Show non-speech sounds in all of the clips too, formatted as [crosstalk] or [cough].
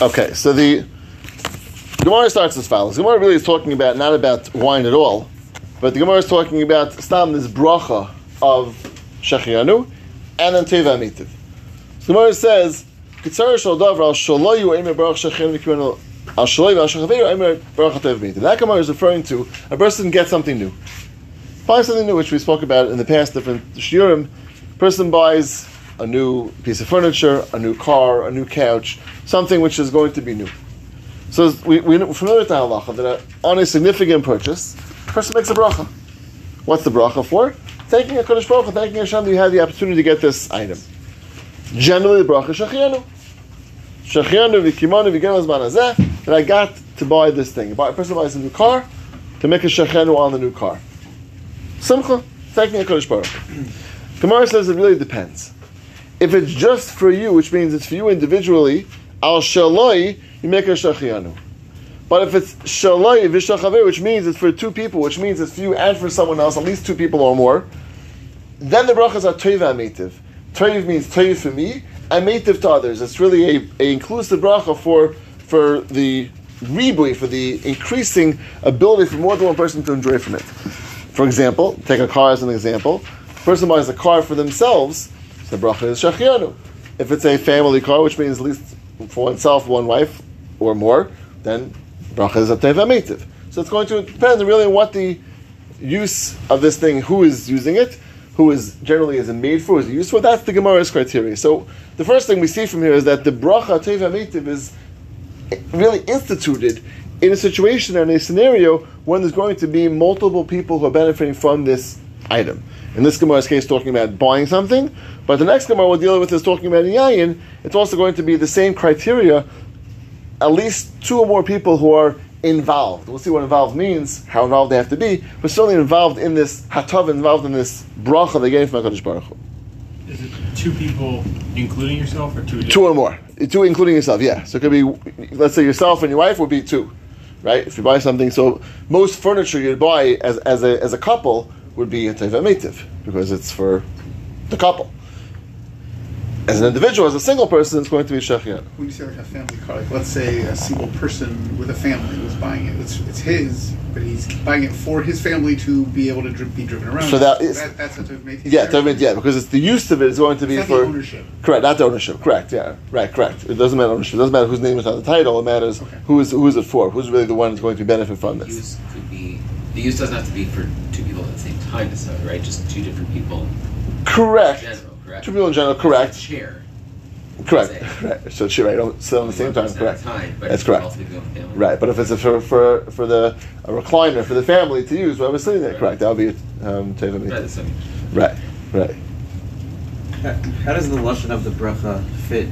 Okay, so the Gemara starts as follows. The Gemara really is talking about not about wine at all, but the Gemara is talking about stam this bracha of shechianu and then teva amitiv. So Gemara says. That Gemara is referring to a person gets something new, buys something new, which we spoke about in the past different shiurim. Person buys a new piece of furniture, a new car, a new couch, something which is going to be new. So we, we're familiar with the halacha that on a significant purchase, a person makes a bracha. What's the bracha for? Thanking a Kodesh Baruch Hu, thanking Hashem that you had the opportunity to get this item. Generally, the bracha shachianu. Shachianu v'kimanu v'genu that I got to buy this thing. A person buys a new car, to make a shachianu on the new car. Simcha, thanking a Kodesh Baruch Hu. [clears throat] Gemara says it really depends. If it's just for you, which means it's for you individually, al shaloi, you make a shachianu. But if it's shaloi v'shachaver, which means it's for two people, which means it's for you and for someone else, at least two people or more, then the brachas are toiv ametiv. Toiv means toiv for me, and metiv to others. It's really a, a inclusive bracha for for the ribui, for the increasing ability for more than one person to enjoy from it. For example, take a car as an example. person buys a car for themselves, the bracha is shachianu. If it's a family car, which means at least for oneself, one wife or more, then bracha is a teivametiv. So it's going to depend really on what the use of this thing, who is using it, who is generally is it made for, is it used for. That's the Gemara's criteria. So the first thing we see from here is that the bracha metiv is really instituted in a situation and a scenario when there's going to be multiple people who are benefiting from this item. In this Gemara's case, talking about buying something, but the next Gemara we're dealing with is talking about yayin. It's also going to be the same criteria. At least two or more people who are involved. We'll see what involved means, how involved they have to be, but certainly involved in this hatav, involved in this bracha they gave from Hakadosh Baruch Hu. Is it two people, including yourself, or two? Two or more. Two including yourself. Yeah. So it could be, let's say yourself and your wife would be two, right? If you buy something, so most furniture you'd buy as, as a as a couple would be a teva metiv because it's for the couple. As an individual, as a single person, it's going to be shechian. When you say like a family car, like let's say a single person with a family was buying it, it's, it's his, but he's buying it for his family to be able to dri- be driven around. So that is- that, that's a to make Yeah, teva metiv, yeah, because it's the use of it is going to be for ownership. correct, not the ownership. Correct, yeah, right, correct. It doesn't matter ownership. It doesn't matter whose name is on the title. It matters Okay. who is who is it for. Who's really the one who's going to benefit from this. use could be the use doesn't have to be for two people at the same time necessarily, right? Just two different people in Correct. general, correct? Two people in general, correct. Share. Correct. [laughs] Right. So chair, right. Don't sit on the same time. 1% at a Correct. time, but That's correct. also be with the family. Right. But if it's a, for for for the a recliner for the family to use, whoever's sitting there, correct. That'll be um, teva Right, Right. Right. How how does the lashon of the bracha fit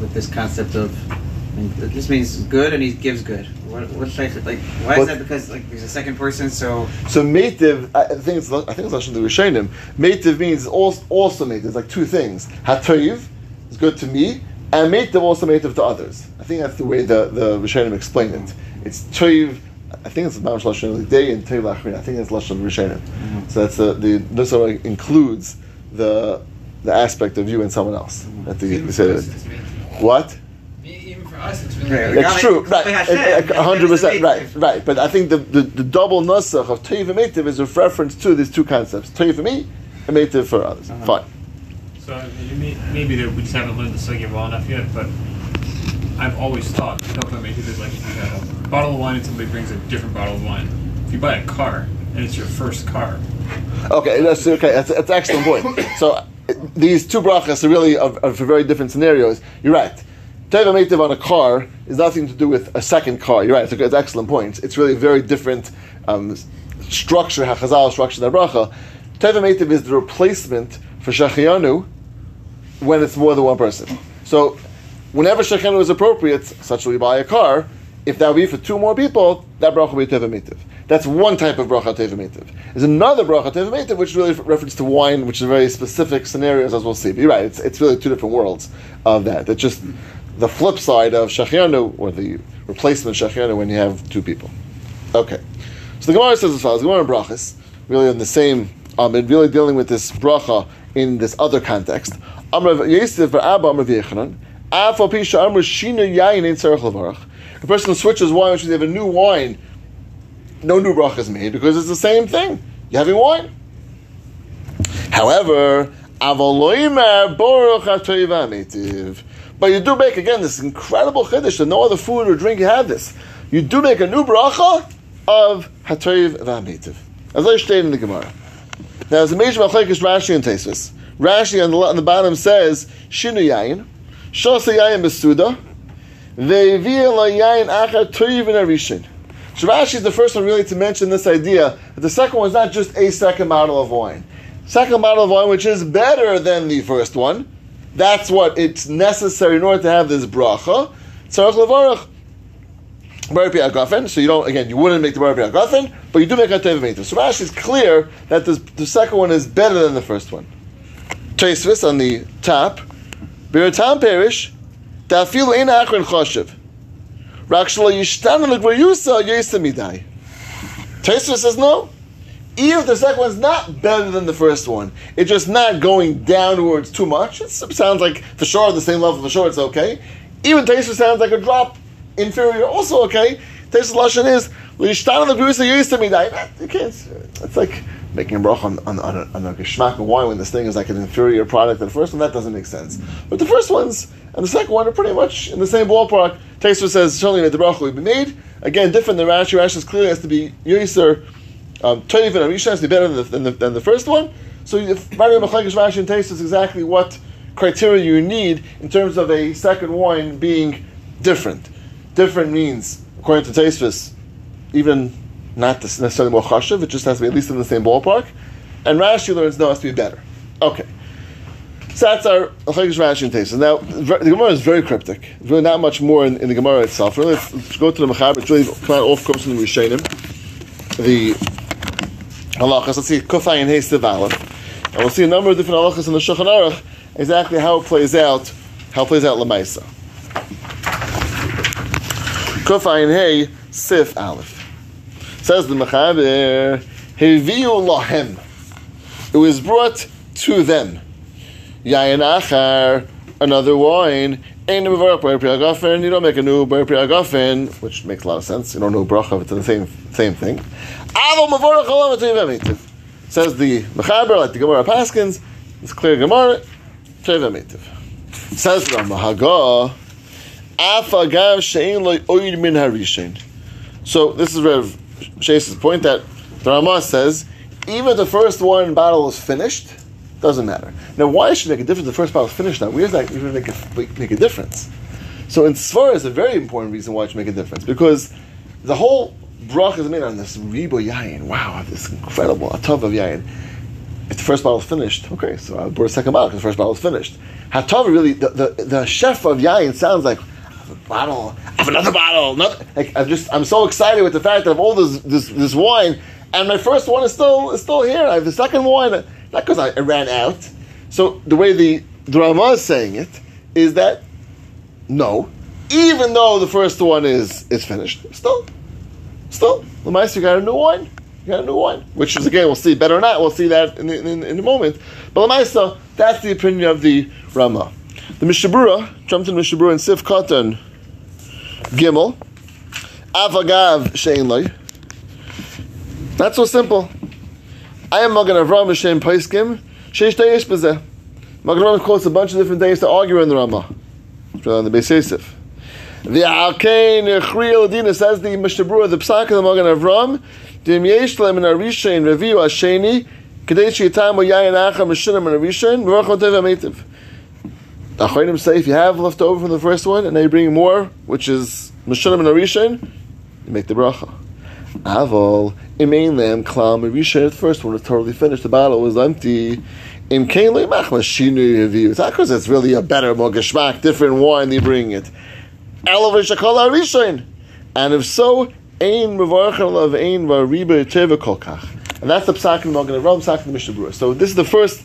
with this concept of? I mean, this means good, and he gives good. What, what should I fit? Like, why Well- is that? Because like he's a second person, so So metiv, I I think it's I think it's lashon the rishonim. Metiv means also also metiv. It's like two things. Hatoiv is good to me, and metiv also metiv to others. I think that's the way the the rishonim explain it. It's toiv. I think it's mamash lashon day and toiv lachrin. I think it's lashon rishonim. Mm-hmm. So that's the the nusar includes the the aspect of you and someone else. Mm-hmm. At the, Even they for say us, that. it's What? To- Even for us, it's really. Right, good. It's true, right? hundred there's a percent, right? Right. But I think the, the, the double nusach of toiv and metiv is a reference to these two concepts: toiv for me and metiv for others. Uh-huh. Fine. So may, maybe that we just haven't learned the sugya well enough yet, but I've always thought Hilton Metiv is like if you have a bottle of wine and somebody brings a different bottle of wine. If you buy a car and it's your first car, Okay, that's okay. That's, that's an excellent point. [coughs] So uh, these two brachas are really of, of for very different scenarios. You're right. Toiv and metiv on a car is nothing to do with a second car. You're right. It's, a, it's excellent point. It's really a very different um, structure. Hachazal structure that bracha. Toiv and metiv is the replacement for shachianu when it's more than one person. So whenever shechianu is appropriate, such as we buy a car, if that would be for two more people, that bracha will be teva mitiv. That's one type of bracha teva mitiv. There's another bracha teva mitiv, which really reference to wine, which is very specific scenarios, as we'll see. But you're right, it's, it's really two different worlds of that. It's just the flip side of shechianu, or the replacement shechianu, when you have two people. Okay. So the Gemara says as follows, Gemara in brachas, really in the same, um, and really dealing with this bracha in this other context. A person switches wine, which means they have a new wine. No new bracha is made because it's the same thing. You're having wine. However, avaloimer boruch hatoiva. But you do make again this incredible chiddush that no other food or drink you have this. You do make a new bracha of hatoiv v'ametiv. As I stated in the Gemara. Now, there's a major machlekes Rashi and Tosfos. Rashi on the, on the bottom says shinu yayin, shosa yayin besuda, ve'evia la yayin achar toiv arishin. So Rashi is the first one really to mention this idea that the second one is not just a second bottle of wine. Second bottle of wine, which is better than the first one. That's what it's necessary in order to have this bracha. Tzarech levarach. So you don't, again, you wouldn't make the Bar Agafen, but you do make a Tev So Rashi is clear that this, the second one is better than the first one. Tosfos on the top, Biratam Perish, Dafil Ein Achron Choshev. Rak Shlo Yishtan L'Gvayusa Yesa Midai. Tosfos says no. Even if the second one's not better than the first one, it's just not going downwards too much. It sounds like for sure the same level for sure it's okay. Even Tosfos sounds like a drop inferior, also okay. Tosfos lashon is l'ishtan on the grusa used to me die. Eh, you can't. It's like making a bracha on, on, on, a, on a geschmack of wine when this thing is like an inferior product the first one. That doesn't make sense. But the first ones and the second one are pretty much in the same ballpark. Tosfos says certainly the bracha will be made. Again, different than Rashi. Rashi clearly has to be yiser. Um, Toiv and Arisha has to be better than the, than the, than the first one. So if Mario Machlekes Rashi and Tosfos is exactly what criteria you need in terms of a second wine being different different means, according to Tosfos, even not necessarily more chashiv, it just has to be at least in the same ballpark. And Rashi learns no, it has to be better. Okay. So that's our Chagish Rashi and Tosfos. Now, the Gemara is very cryptic. There's really not much more in, in the Gemara itself. Really, let's, let's go to the Mechaber. It's really come out off course from the Rishonim. The halachas. Let's see Kufay and Haystav Aleph. And we'll see a number of different halachas in the Shulchan Aruch, exactly how it plays out, how it plays out Lamaisa. Kufayin Hey Sif Aleph. Says the Mechaber, Heviu Lahem. It was brought to them. Yayin Achar, another wine. You don't make a new which makes a lot of sense. You don't know bracha, it's the same same thing. Says the Mechaber, like the Gemara Paskins, it's clear Gemara, Says Mahagah, Afagav shein min harishin. So this is Rev Chase's point that the Ramah says even if the first one battle is finished, doesn't matter. Now, why should it make a difference? The first battle is finished now. Where does that even make a, make a difference? So, in Svar is a very important reason why it should make a difference because the whole brach is made on this ribo yayin. Wow, this incredible atav of yayin. If the first bottle is finished, okay, so I'll pour a second bottle because the first bottle is finished. Hatav really, the, the, the chef of yayin sounds like a bottle. I have another bottle. Another, like, I'm just I'm so excited with the fact that I have all this this, this wine, and my first one is still is still here. I have the second one, not because I, I, ran out. So the way the drama is saying it is that no, even though the first one is is finished, still, still the maestro got a new one. You got a new one, which is again we'll see better or not. We'll see that in in, in a moment. But the maestro, that's the opinion of the Rama. The Mishabura, jumped in Mishabura and Sif Katan Gimel, Avagav Shein Not so simple. I am Magen Avram Hashem Paiskim, Sheish Dayesh Bezeh. Magen Avram quotes a bunch of different days to argue in the Ramah. On the Beis Yosef. The Alkain Echri Eladina says the Mishabura, the Psak of the Magen Avram, Dim Yesh Lem in Arishain Reviu Asheni, Kadesh Yitam Yayin Acham Mishinim in Arishain, Baruch Otev Ametiv. The Achronim say if you have left over from the first one and now you bring more, which is Meshunim and Arishan, you make the bracha. Aval, Imain Lam, Klam, Arishan, the first one was totally finished, the bottle was empty. Im Kain Le Machma Shinu Yaviu. It's not because it's really a better, more geshmak, different wine they bring it. And if so, Ein Lav Ein. And that's the Psak in Magen Avram, Psak the Mishnah So this is the first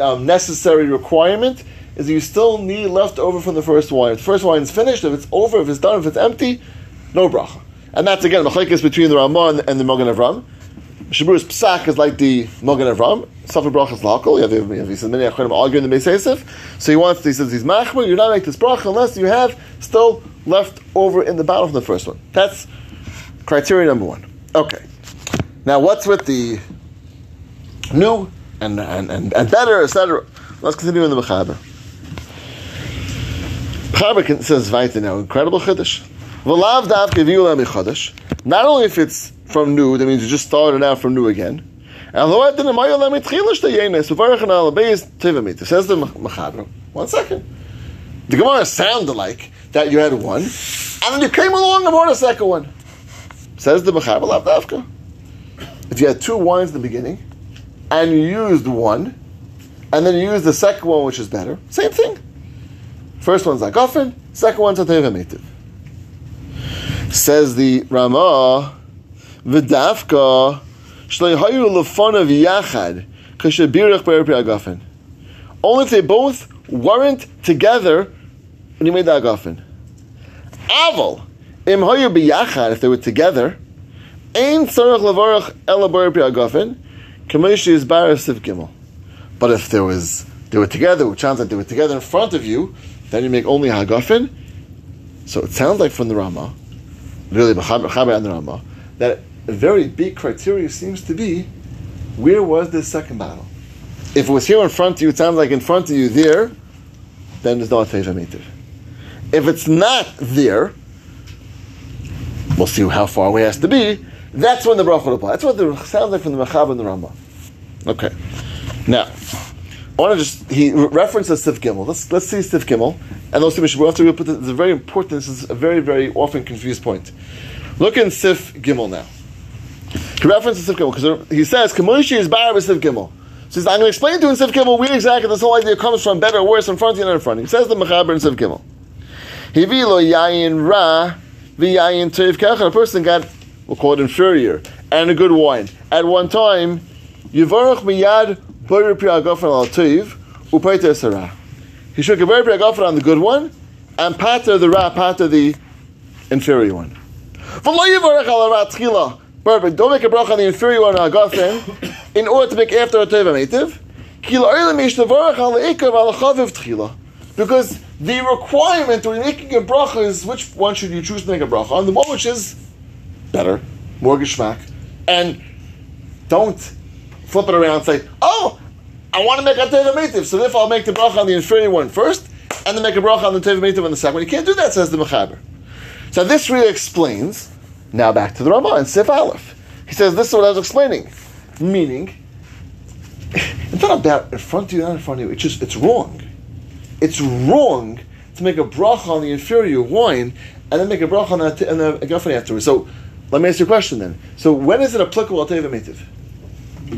um, necessary requirement is you still need left over from the first wine. If the first wine is finished, if it's over, if it's done, if it's empty, no bracha. And that's again the machlekes between the Ramah and, and the Magen Avram. Shabur's psak is like the Mogan Avram. Safi bracha is. You have, you have, he says many achonim arguing the Beis. So he wants. He says he's machmer. You're not make this bracha unless you have still left over in the bottom of the first one. That's criteria number one. Okay. Now what's with the new and and and, and better, etc. Let's continue in the mechaber. Mechaber says weiter now. Incredible chiddush. V'lav dav keviu chiddush. Not only if it's from new, that means you just started out from new again. Says the. One second. The Gemara sounded like that you had one, and then you came along and brought a second one. Says the lav. If you had two wines in the beginning, and you used one, and then you used the second one, which is better, same thing. First one's like often, second one's a tevamitiv. Says the Ramah, v'dafka shleihayu lefonav yachad kashabirach agafen. Only if they both weren't together when you made the agafen. Aval im hayu biyachad if they were together, ein tzarich levarach ela be'erpi agafen kamishi is baras gimel. But if there was they were together, which sounds like they were together in front of you, then you make only hagafen. So it sounds like from the Rama, really and the Rama, that a very big criteria seems to be where was the second battle. If it was here in front of you, it sounds like in front of you there, then there's no Ateva Mitiv. If it's not there, we'll see how far away it has to be. That's when the bracha will apply. That's what it sounds like from the Mechaber and the Rama. Okay. Now, I want to just he references Sif Gimel. Let's let's see Sif Gimel, and let's see Mishabur. After we put this, it's a very important. This is a very very often confused point. Look in Sif Gimel now. He references Sif Gimel because he says Kamoishi is bar with Sif Gimel. I'm going to explain to you in Sif Gimel where exactly this whole idea comes from, better or worse, in front and in front. He says the Mechaber in Sif Gimel. Yayin ra v'yayin tev kecha. A person got we'll call it inferior and a good wine at one time. Yivarach miyad Boyer Priagofan al Tiv, Upaita Sarah. He shook a very Priagofan on the good one, and Pata the Ra, Pata the inferior one. Perfect. Don't make a bracha on the inferior one uh, Agafen in order to make after a Teva Metiv. Because the requirement when making a bracha is which one should you choose to make a bracha on? The one which is better, more geschmack, and don't flip it around and say, oh, I want to make a Teva so therefore I'll make the bracha on the inferior one first, and then make a bracha on the Teva on the second one. You can't do that, says the Mechaber. So this really explains, now back to the Ramah and Sif Aleph. He says, this is what I was explaining. Meaning, [laughs] it's not about in front of you, not in front of you, it's just, it's wrong. It's wrong to make a bracha on the inferior wine, and then make a bracha on the, on the Agafen afterwards. So, let me ask you a question then. So when is it applicable to Teva Metiv?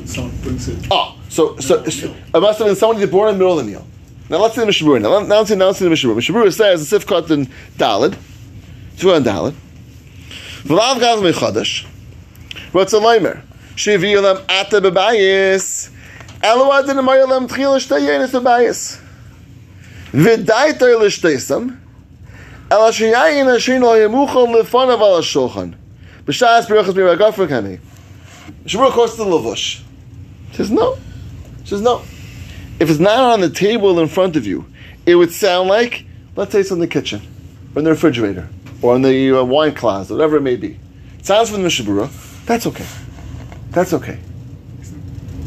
Someone brings it. Oh, so so, so it must have been somebody born in the middle of the meal. Now let's see the Mishabur. Now, now let's see, now let's see the Mishabur. Mishabur says the Sif in Dalid, Tvu and Dalid. V'lav gav mechadash. What's a leimer? Shivi olam ata bebayis. Eloah din amayolem tchil shteyenis bebayis. V'daiter l'shteisam. Ela sheyayin ashin lo yemuchol lefanav al ha-shulchan. B'shas berachas miragafra kani. Mishabur goes to Levush. Says no. Says no. If it's not on the table in front of you, it would sound like, let's say it's in the kitchen, or in the refrigerator, or in the uh, wine closet, whatever it may be. Sounds from the Mishabura. That's okay. That's okay.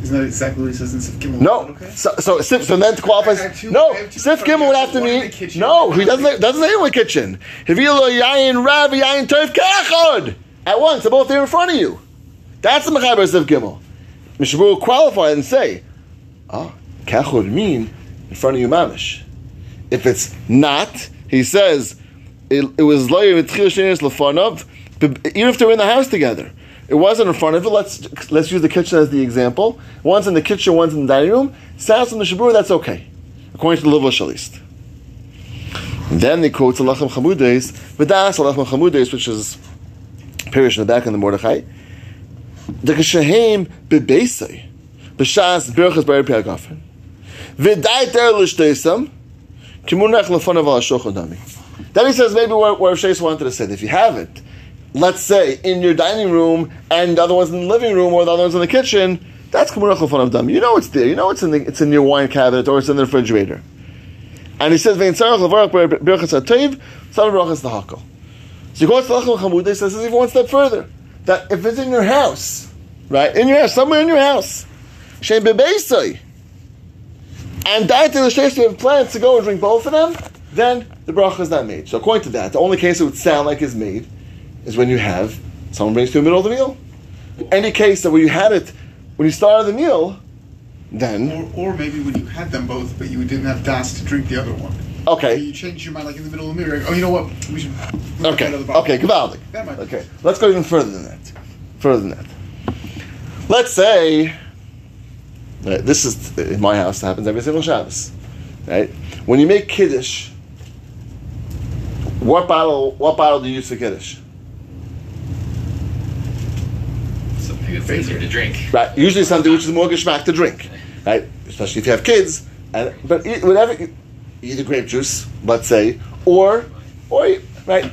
Isn't that exactly what he says in Sif Gimel? No. Okay. So, so, Sif, so then to qualify. two- no, Sif Gimel would have to mean. No, he doesn't. Doesn't say in the kitchen. Hivilo yayin rav yayin toif kachod at once. They're both there in front of you. That's the mechaber Sif Gimel. Mishabur will qualify and say, "Ah, kachod mean in front of you, mamish." If it's not, he says it, it was loyer lefanov. Even if they're in the house together, it wasn't in front of it. Let's let's use the kitchen as the example. One's in the kitchen, one's in the dining room. Sounds from the shabur. That's okay, according to the least. And then he quotes Alachem Chamudes, V'das Alachem Chamudes, which is Pirish in the back in the Mordechai. The Keshehem Bebeisei, B'shas Berachas B'er Piagafen. V'dai Ter L'shteisam, Kimunach L'fanav Al Dami. Then he says maybe what, what wanted to say. If you have it let's say, in your dining room and the other one's in the living room or the other one's in the kitchen, that's Kamarachal Fun of Dam. You know it's there. You know it's in the, it's in your wine cabinet or it's in the refrigerator. And he says, Vein Sarach Levarach Birchas HaTeiv, Son of Lahakal. So he goes to Chamudes, says even one step further. That if it's in your house, right, in your house, somewhere in your house, Shem Bebeisai, and died to the you have plans to go and drink both of them, then the bracha is not made. So according to that, the only case it would sound like is made is when you have someone brings to the middle of the meal. Any case that where you had it when you started the meal, then Or, or maybe when you had them both, but you didn't have das to drink the other one. okay, You changed your mind like in the middle of the meal. Like, oh, you know what? We should. okay, okay, Gavaldi. That might be. Okay, let's go even further than that. Further than that. Let's say right, this is in my house. It happens every single Shabbos. Right? When you make kiddush, what bottle? What bottle do you use for kiddush? Something that's easier to drink. Right? Usually something which is more geschmack to drink. Right? Especially if you have kids. And but whatever, either grape juice, let's say, or or right.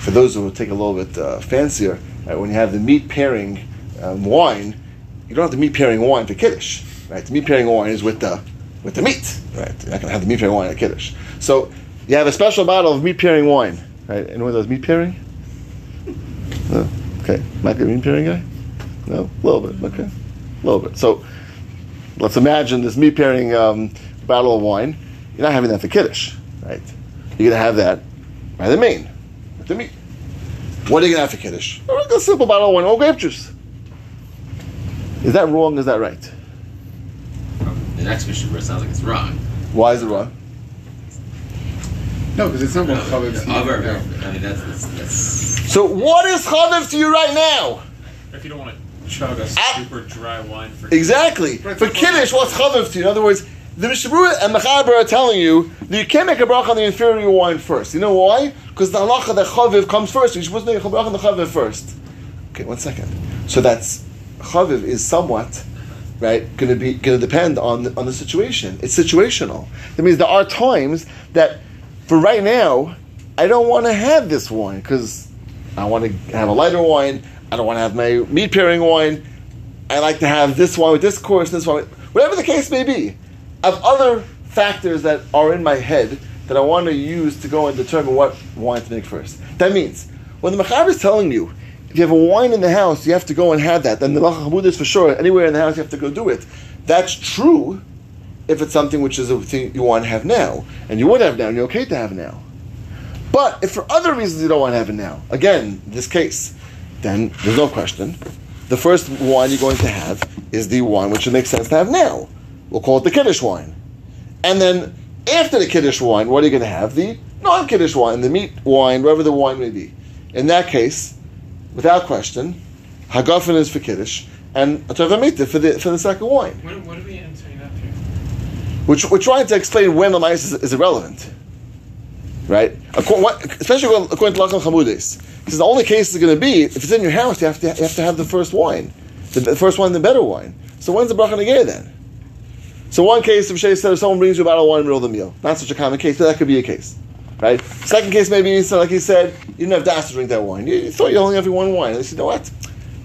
For those who take a little bit uh, fancier, right, when you have the meat pairing um, wine, you don't have the meat pairing wine for kiddush. Right? The meat pairing wine is with the with the meat. Right? You're not gonna have the meat pairing wine at kiddush. So you have a special bottle of meat pairing wine. Right? Anyone does meat pairing? No. Okay. Might be a meat pairing guy. No, a little bit. Okay, a little bit. So let's imagine this meat pairing um, bottle of wine. You're not having that for kiddush, right? You're gonna have that by the main, with the meat. What are you gonna have for kiddush? A a simple bottle of wine, or grape juice. Is that wrong? Is that right? The next mission where it sounds like it's wrong. Why is it wrong? No, because it's not No, what Chavetz the other, eats. I mean, that's, that's, that's So what is chaviv to you right now? If you don't want to chug a Ah. super dry wine for Exactly. Right, For that's Kiddush, what's chaviv to you? In other words, the Mishabura and Mechaber are telling you that you can't make a bracha on the inferior wine first. You know why? Because the halacha, the chaviv comes first. You're supposed to make a bracha on the chaviv first. Okay, one second. So that's chaviv is somewhat right going to be going to depend on the, on the situation. It's situational. That means there are times that for right now, I don't want to have this wine because I want to have a lighter wine. I don't want to have my meat pairing wine. I like to have this wine with this course, this wine, with, whatever the case may be. I have other factors that are in my head that I want to use to go and determine what wine to make first. That means when the Mechaber is telling you, if you have a wine in the house, you have to go and have that. Then the Lach Hamud is for sure. Anywhere in the house, you have to go do it. That's true if it's something which is a thing you want to have now, and you would have now, and you're okay to have now. But if for other reasons you don't want to have it now, again, this case, then there's no question. The first wine you're going to have is the wine which it makes sense to have now. We'll call it the Kiddush wine. And then after the Kiddush wine, what are you going to have? The non Kiddush wine, the meat wine, whatever the wine may be. In that case, without question, Hagafen is for Kiddush, and Atavamita for the, for the second wine. What, what we answering? Which we're trying to explain when the mice is, is irrelevant, right? Especially according to Lechem Chamudes, because the only case is going to be if it's in your house, you have to you have to have the first wine, the, the first wine, the better wine. So when's the bracha negay then? So one case, Shay said, if someone brings you a bottle of wine in the middle of the meal, not such a common case, but that could be a case, right? Second case, maybe so like he said, you didn't have das to drink that wine. You, you thought you only have one wine. And they said, you know what?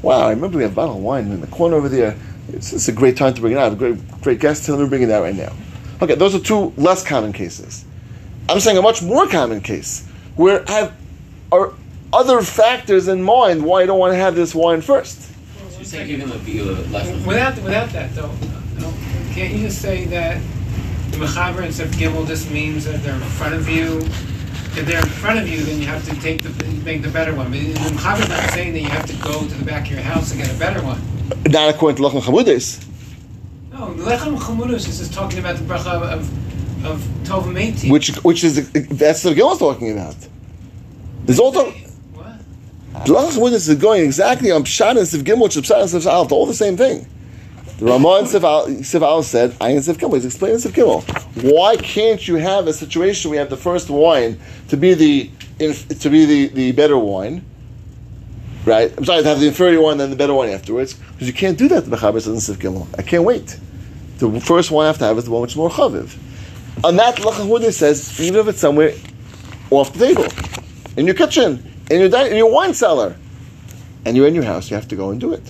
Wow, I remember we have a bottle of wine in the corner over there. It's, it's a great time to bring it out. A great, great guest. Let me bring it out right now. Okay, those are two less common cases. I'm saying a much more common case where I have are other factors in mind why I don't want to have this wine first. So you're saying even the view less than Without without that though, no, can't you just say that the mechaber instead of gimel just means that they're in front of you? If they're in front of you, then you have to take the make the better one. But the mechaber's not saying that you have to go to the back of your house and get a better one. Not according to Lechem Chamudes. No, the lechem chamudus is talking about the bracha of of tov meiti. which which is that's the Gil's talking about. There's also what? Lechem Chamudes is going exactly on Pshat and Siv Gimel, which is Pshat and Siv Aleph, all the same thing. The Ramah and Siv Al- Siv Aleph said, Ayin Siv Gimel. He's explaining Siv Gimel. Why can't you have a situation where you have the first wine to be the to be the, the better wine? Right? I'm sorry, to have the inferior one, and then the better one afterwards. Because you can't do that to Mechaber says in Siv Gimel. I can't wait. The first one I have to have is the one which is more chaviv. On that, Lechem Chamudes says, even if it's somewhere off the table, in your kitchen, in your di- in your wine cellar, and you're in your house, you have to go and do it.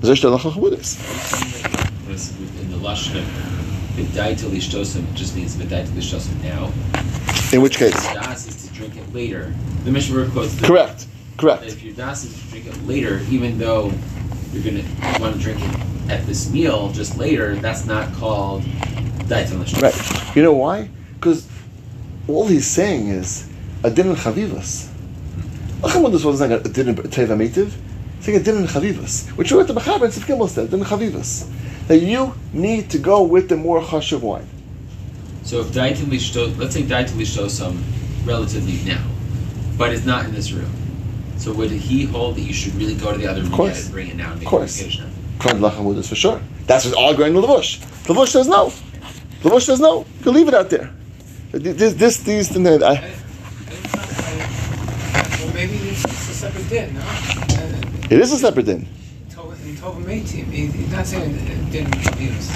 Zeh shtel halacha chabudis. Was in the lashon of v'daita lishtosim just means v'daita lishtosim now. In which case, Das is to drink it later. The Mishnah quotes correct, correct. if your das is to drink it later, even though you're gonna want to drink it at this meal just later, that's not called lishtosim. Right. You know why? Because all he's saying is a din in chavivas. Lachem this wasn't like a din in teva metiv. He's saying a din in chavivas, which is what the Mechaber and Tzivkimel said, din in chavivas. That you need to go with the more chashuv wine. So if daita let's say daita lishtosim relatively now, but it's not in this room. So would he hold that you should really go to the other room course. and bring it now and make course. a Kiddush now? According to Lachem Wudas for sure. That's what's arguing with Levush. Levush says no. Levush says no. You can leave it out there. This, this, these, and that. I, Well, maybe it's, it's a separate din, no? Uh, it is a separate din. Tov- In Tovim 18, he- he's not saying din Chavius.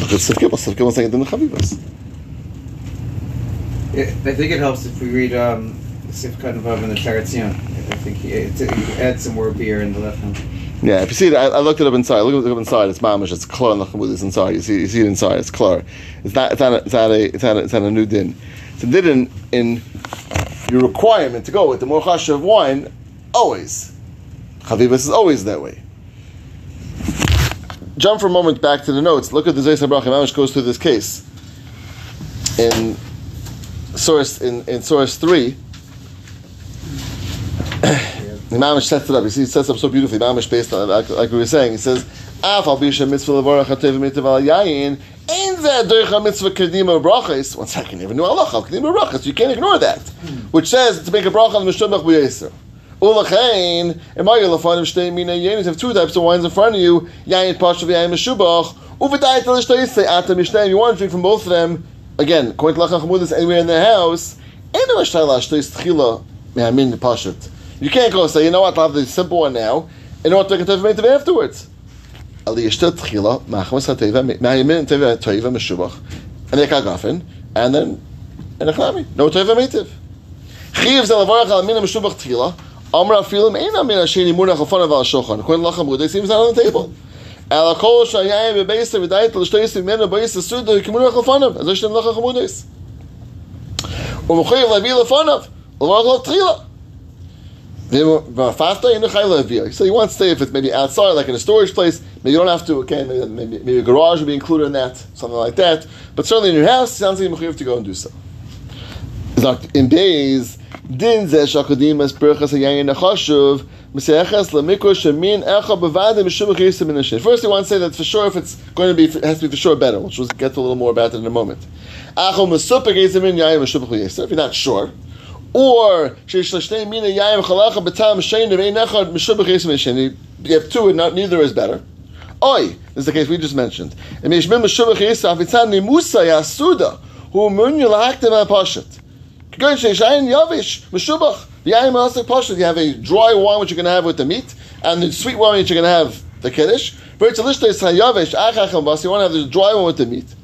Look at Tzivkimel. Tzivkimel saying din in chavivas. I think it helps if we read um, Sifkat Vav in the Taratzion. I think he, it, he adds some more beer in the left hand. Yeah, if you see it, I, I looked it up inside. Look, look up inside. It's mamish. It's klar nachamud. inside. You see, you see it inside. It's klar. It's not. It's not. A, it's not a. It's not. A, it's not a new din. It's a din in, in your requirement to go with the more chasha of wine. Always, chavivas is always that way. Jump for a moment back to the notes. Look at the Zayis Habrachim. Mamish goes through this case in source in, in source three. The Mamish sets it up. You see, it sets up so beautifully. Mamish based on like, like we were saying. He says, "Af al bisha mitzvah levarach hatev mitzvah al yayin ein zeh doicha mitzvah kedima brachas." One second, even knew halacha kedima brachas. You can't ignore that, which says to make a bracha on the mishtabach b'yeser. Ulachain, emayu lefanim shtei mina yayin. Have two types of wines in front of you: yayin pashav yayin mishubach. Uvedayit l'shtei atam mishnayim. You want to drink from both of them. Again, according to Lacham anywhere in their house. Ein l'shtei l'shtei tchila me'amin pashat. You can't go and say, you know what, I'll have the simple one now, and you know what, take a teva meitav afterwards. And they and then, no teva shochan. According to Lacham it seems on the table. Al kol shayayim bebeisa v'dayit l'shtayis mena beisa suda kimunach al as Hashem Lacham Mudah. U'mechayiv lavi lefanav, l'avarach al tchila. Uh, so you want to say if it's maybe outside, like in a storage place, maybe you don't have to. Okay, maybe, maybe, maybe a garage would be included in that, something like that. But certainly in your house, sounds like you have to go and do so. In days, din zeh shakadim es berachas hayayin shemin echa bevadim First, you want to say that for sure, if it's going to be, it has to be for sure better, which we'll get to a little more about it in a moment. If you're not sure, or. You have two, and not neither is better. Oi, this is the case we just mentioned. You have a dry wine which you're going to have with the meat, and the sweet wine which you're going to have the kiddush. You want to have the dry one with the meat.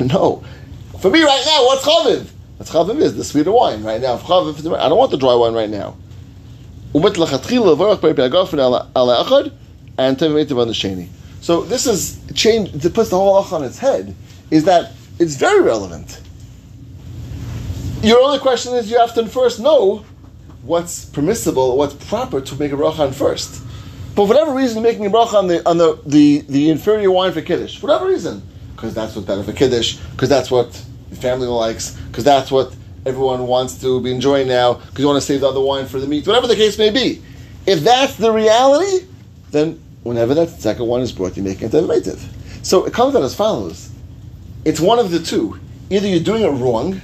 [laughs] No. For me right now, what's chaviv? What's chaviv is the sweeter wine right now. Chaviv, I don't want the dry wine right now. And so this is change to put the whole ach on its head. Is that it's very relevant. Your only question is you have to first know what's permissible, what's proper to make a bracha on first. But for whatever reason, making a bracha on the on the, the, the inferior wine for kiddush. For whatever reason, because that's what's better for kiddush, because that's what the family likes, because that's what everyone wants to be enjoying now, because you want to save the other wine for the meat. Whatever the case may be, if that's the reality, then whenever that second one is brought, you make it native. So it comes out as follows: It's one of the two. Either you're doing it wrong,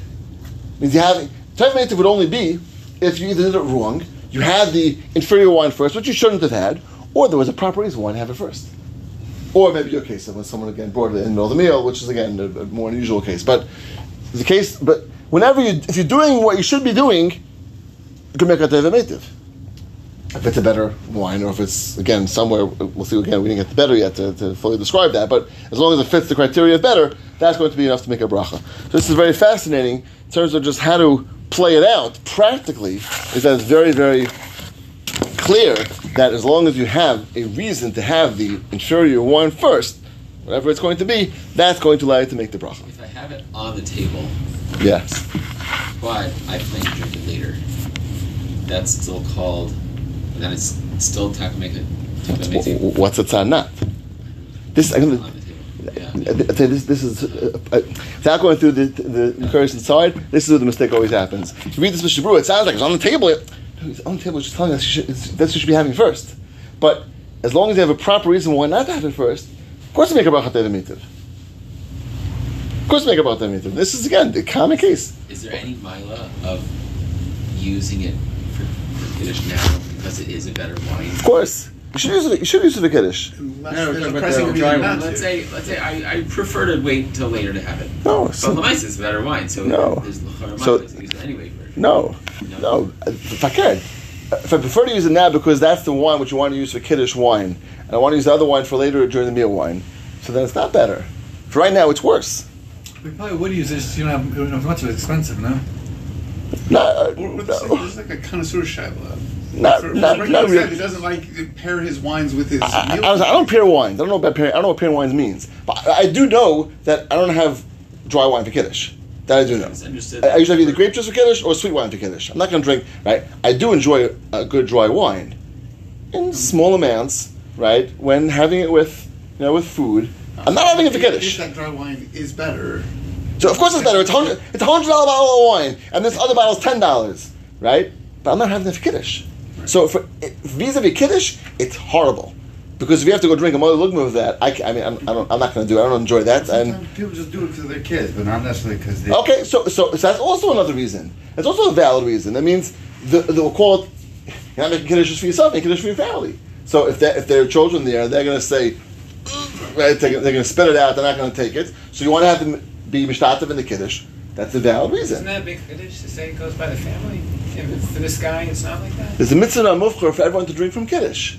means you have Tev would only be if you either did it wrong, you had the inferior wine first, which you shouldn't have had, or there was a proper reason why to have it first. Or maybe your case of when someone again brought it in the middle of the meal, which is again a, a more unusual case. But the case, but whenever you, if you're doing what you should be doing, you can make a tev native. if it's a better wine or if it's again somewhere we'll see again we didn't get the better yet to, to fully describe that but as long as it fits the criteria of better that's going to be enough to make a bracha so this is very fascinating in terms of just how to play it out practically is that it's very very clear that as long as you have a reason to have the inferior wine first whatever it's going to be that's going to allow you to make the bracha If I have it on the table, yes but I plan to drink it later, that's still called. And then it's still time to make it. What's a tzanat this I'm gonna, on the table. Yeah. This, this is uh, uh, without going through the the, the curse inside. This is where the mistake always happens. If you read this Mishnah Berurah, it sounds like it's on the table. No, it's on the table. It's just telling us you should, that's what you should be having first. But as long as you have a proper reason why not to have it first, of course, you make a bracha mitzvah. Of course, you make a bracha mitzvah. This is again the common case. Is there any mila of using it for, for Kiddush now because it is a better wine? Of course, you should use it. You should use it for kiddush. Unless No, we're there's talking about the reason dry one. to. Let's say, let's say I, I prefer to wait until later to have it. No, But so, Lamais is better wine, so No. there's So- use it anyway for. No, no. If I can, if I prefer to use it now because that's the wine which you want to use for kiddush wine, and I want to use the other wine for later during the meal wine, so then it's not better. For right now, it's worse. We probably would use this. You know, you don't have much of it expensive, no? No, uh, Or what's no. there's like a connoisseur shiloh. Not- For- not- for not Frank really. He doesn't like to pair his wines with his. I, meal I, I don't pair wines. I don't know about pairing. I don't know what pairing wines means. But I, I do know that I don't have dry wine for kiddush. That I do know. I, I usually have either grape juice for kiddush or sweet wine for kiddush. I'm not going to drink. Right. I do enjoy a good dry wine in mm-hmm. small amounts. Right. When having it with you know with food. I'm not having it for kiddush. that dry wine is better, So of course it's better. It's hundred. It's a hundred dollar bottle of wine, and this other bottle is ten dollars, right? But I'm not having it for kiddush. So for vis-a-vis kiddush, it's horrible because if you have to go drink a mother lugma of that, I, I mean, I'm, I don't, I'm not going to do. it. I don't enjoy that. And people just do it because they're kids, but not necessarily because they. okay, so, so so that's also another reason. It's also a valid reason. That means the, they'll call it. You're not making kiddush just for yourself, making kiddush for your family. So if that if there are children there, they're going to say, right, they're, they're going to spit it out. They're not going to take it. So you want to have them be mishtativ in the kiddush. That's a valid reason. Isn't reason. that a big kiddush to say it goes by the family? If for this guy, it's not like that. There's a mitzvah mufcher for everyone to drink from kiddush.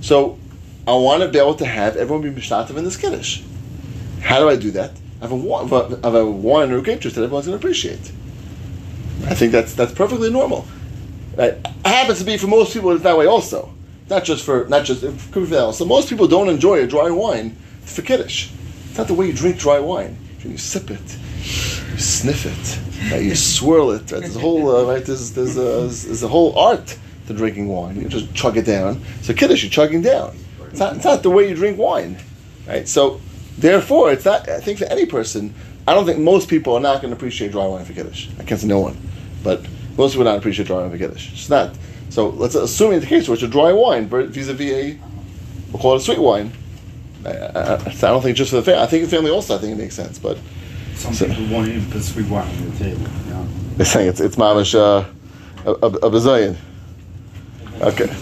So I want to be able to have everyone be mishtativ in this kiddush. How do I do that? I have a wine, I grape that everyone's going to appreciate. I think that's that's perfectly normal. Right? It happens to be for most people it's that way also. Not just for not just for that also. Most people don't enjoy a dry wine for kiddush. It's not the way you drink dry wine. You sip it, you sniff it, right? you swirl it. Right? There's a whole uh, right. There's there's a, there's a whole art to drinking wine. You just chug it down. So kiddush, you're chugging down. It's not, it's not the way you drink wine, right? So therefore, it's not. I think for any person, I don't think most people are not going to appreciate dry wine for kiddush. I can't say no one, but most people not appreciate dry wine for kiddush. It's not. So let's assuming the case where it's a dry wine but vis-a-vis a, we'll call it a sweet wine. I, I, I don't think just for the family. I think the family also. I think it makes sense, but Some So- people won't even put sweet wine on the table. You know? they're saying it's it's mamish uh, a, a, a bazillion. Okay,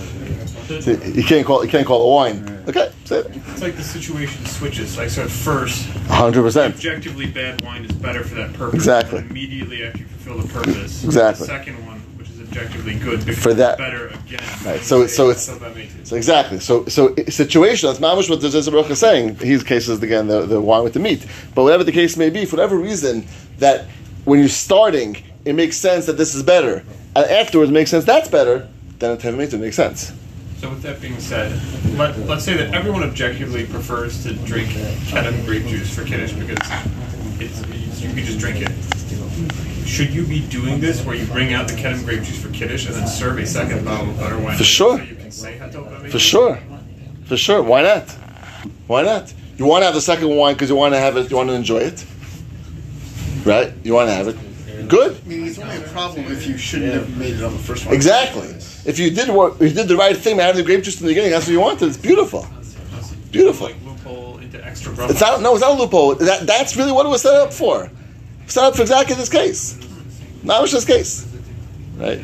so you can't call it, you can't call it wine. Okay, say it. It's like the situation switches. Like so, at first, hundred percent. objectively bad wine is better for that purpose. Exactly. Immediately after you fulfill the purpose, Exactly. The second one, which is objectively good, For that- better again. Right, so it's- so it's- So makes it- So exactly. So so situation. That's mamish what the Zezah is saying. His case is again the, the wine with the meat. But whatever the case may be, for whatever reason, that when you're starting, it makes sense that this is better, and afterwards it makes sense that's better. Then it Tevah makes sense. So with that being said, let, let's say that everyone objectively prefers to drink Kedem grape juice for Kiddush because it's, it's you can just drink it. Should you be doing this where you bring out the Kedem grape juice for Kiddush and then serve a second bottle of butter wine? For sure. So you can say For sure, for sure. Why not? Why not? You want to have the second wine because you want to have it. You want to enjoy it, right? You want to have it. Good. I mean, it's only a problem if you shouldn't have made it on the first one. Exactly. If you did what you did the right thing by having the grape juice in the beginning, that's what you wanted. It's beautiful. Beautiful. Like loophole into extra It's not no, it's not a loophole. That that's really what it was set up for. Set up for exactly this case. Not this case. Right.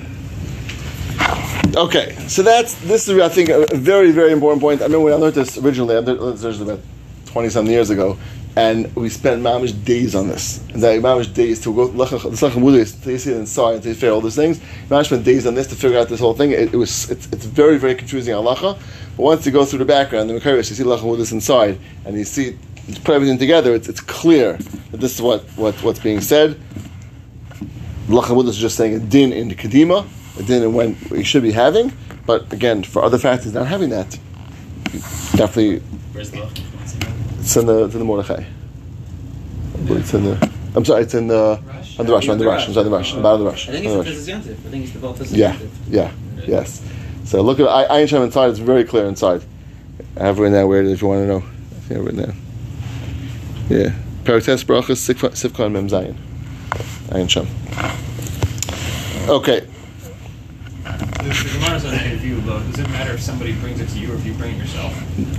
Okay, so that's this is I think a very very important point. I remember when I learned this originally. I learned this about twenty something years ago, and we spent mamish days on this. And that mamish days to go to inside and to figure all those things. Mamish spent days on this to figure out this whole thing. It, it was it's, it's very very confusing halacha. But once you go through the background, the Mekaris, you see Lach Hamudis inside, and you see you put everything together. It's, it's clear that this is what, what what's being said. Lach Hamudis is just saying a din in the Kadima, a din in when we should be having. But again, for other factors not having that, definitely it's in the, it's in the Mordechai. It's in the. I'm sorry. It's in the on the rush. On the rush. I'm the rush. On the bottom of the rush. I think it's the rush. I think it's the Baltas Yeah, yeah, yes. So look at I- Shem inside. It's very clear inside. I have written down where it is if you want to know. I think I've written down. Yeah. Parates brachas Sif- Sifkon Mem Zayin. Ayin Shem. Okay. The, the Gemara's on a view, though. Does it matter if somebody brings it to you or if you bring it yourself?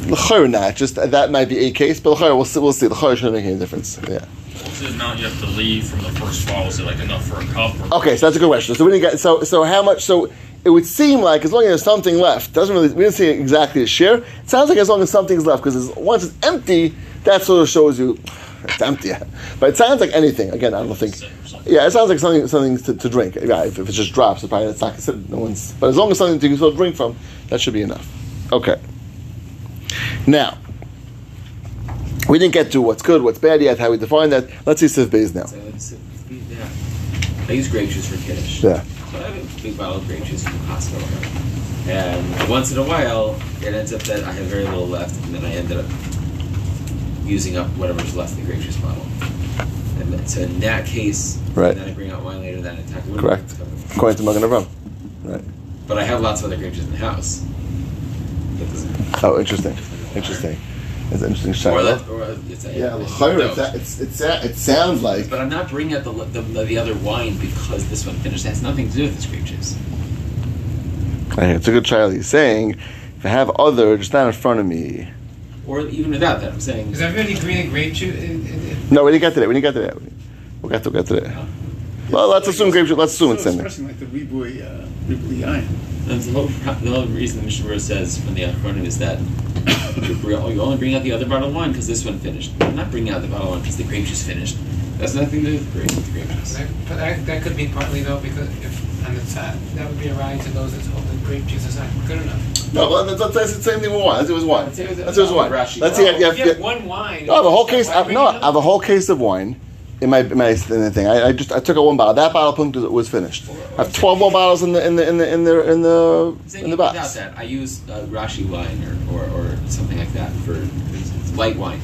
L'chayr not. Just that might be a case, but l'chayr we'll see. We'll see. L'chayr shouldn't make any difference. Yeah. What's the amount you have to leave from the first fall? Is it like enough for a cup? Or Okay, so that's a good question. So we didn't get so so how much? So it would seem like as long as there's something left, doesn't really we didn't see exactly a share. It sounds like as long as something's left because once it's empty, that sort of shows you it's empty. But it sounds like anything. Again, I don't think. Yeah, it sounds like something something to, to drink. Yeah, if, if it just drops, it probably it's not considered. No one's. But as long as something to still drink from, that should be enough. Okay. Now. We didn't get to what's good, what's bad yet, how we define that. Let's see Sif Bays now. It's. I use grape juice for kiddush. Yeah. So I have a big bottle of grape juice from Costco. And once in a while, it ends up that I have very little left, and then I ended up using up whatever's left in the grape juice bottle. And so in that case, Right. then I bring out wine later, then I attack the Correct. According to Magen Avram. Right. But I have lots of other grape juice in the house. Oh, interesting. Interesting. It's an interesting shot. Or that, or it's a, yeah, it's l'chayr, no. it's, it's, it's, it sounds like. But I'm not bringing out the, the, the, the other wine because this one finished. It has nothing to do with this grape juice. Okay, It's a good child. He's saying, if I have other, just not in front of me. Or even without that, I'm saying. Does everybody agree that grape juice? No, we didn't get to that. We didn't get to that. We'll get to, get to that. Well, let's assume grape juice. Let's assume it's so in there. like the ribui, uh, ribui yain. That's the whole, the whole reason the Mishnah says from the Achronim is that you br- oh, you only bring out the other bottle of wine because this one finished. I'm not bringing out the bottle of wine because the grape juice finished. That's nothing to do with the grape, the grape juice. that, but that, that could be partly though because if on the top that would be a ride to those that hold the grape juice is not good enough. No, well, say it's the same thing with wine. Let's say it was wine. Let's say it was- Let's say it was wine. Rashi. Let's see. Well, if you have, you have one wine, No, I have a whole case. I no, I have a whole case of wine in my in my in the thing. I, I just I took out one bottle. That bottle punkt was- finished. I have twelve more bottles in the in the in the in the in the in the box. without that, I use uh, Rashi wine or, or, or something like that for it's, it's light wine.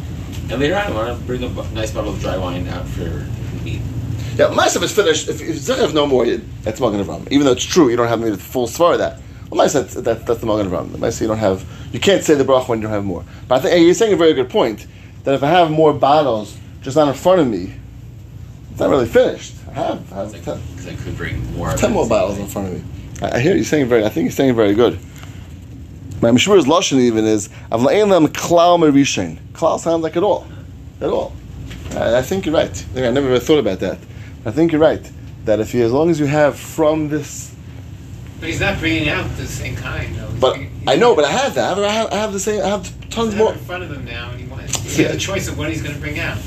And later on, I want to bring a nice bottle of dry wine out for the meat. Yeah, my stuff is finished. If, if you have no more, it- that's Magen Avram. Even though it's true, you don't have the full svar of that. Sense that that's the Magen Avram. My you don't have. You can't say the brach when you don't have more. But I think you're saying a very good point that if I have more bottles just not in front of me, it's not really finished. I have, I have ten, I, could bring more. ten more bottles in front of me. I, I hear you saying very. I think you're saying very good. My Mishmur's lashon even is avlaim lam klal merishain. Klal sounds like at all, at all. I, I think you're right. I, I never thought about that. I think you're right. That if you, as long as you have from this, But he's not bringing out the same kind though. He's but bringing- I know, but I have that. I have, I have, I have the same. I have tons more. in front of him now, and he wants. He has a choice of what he's going to bring out.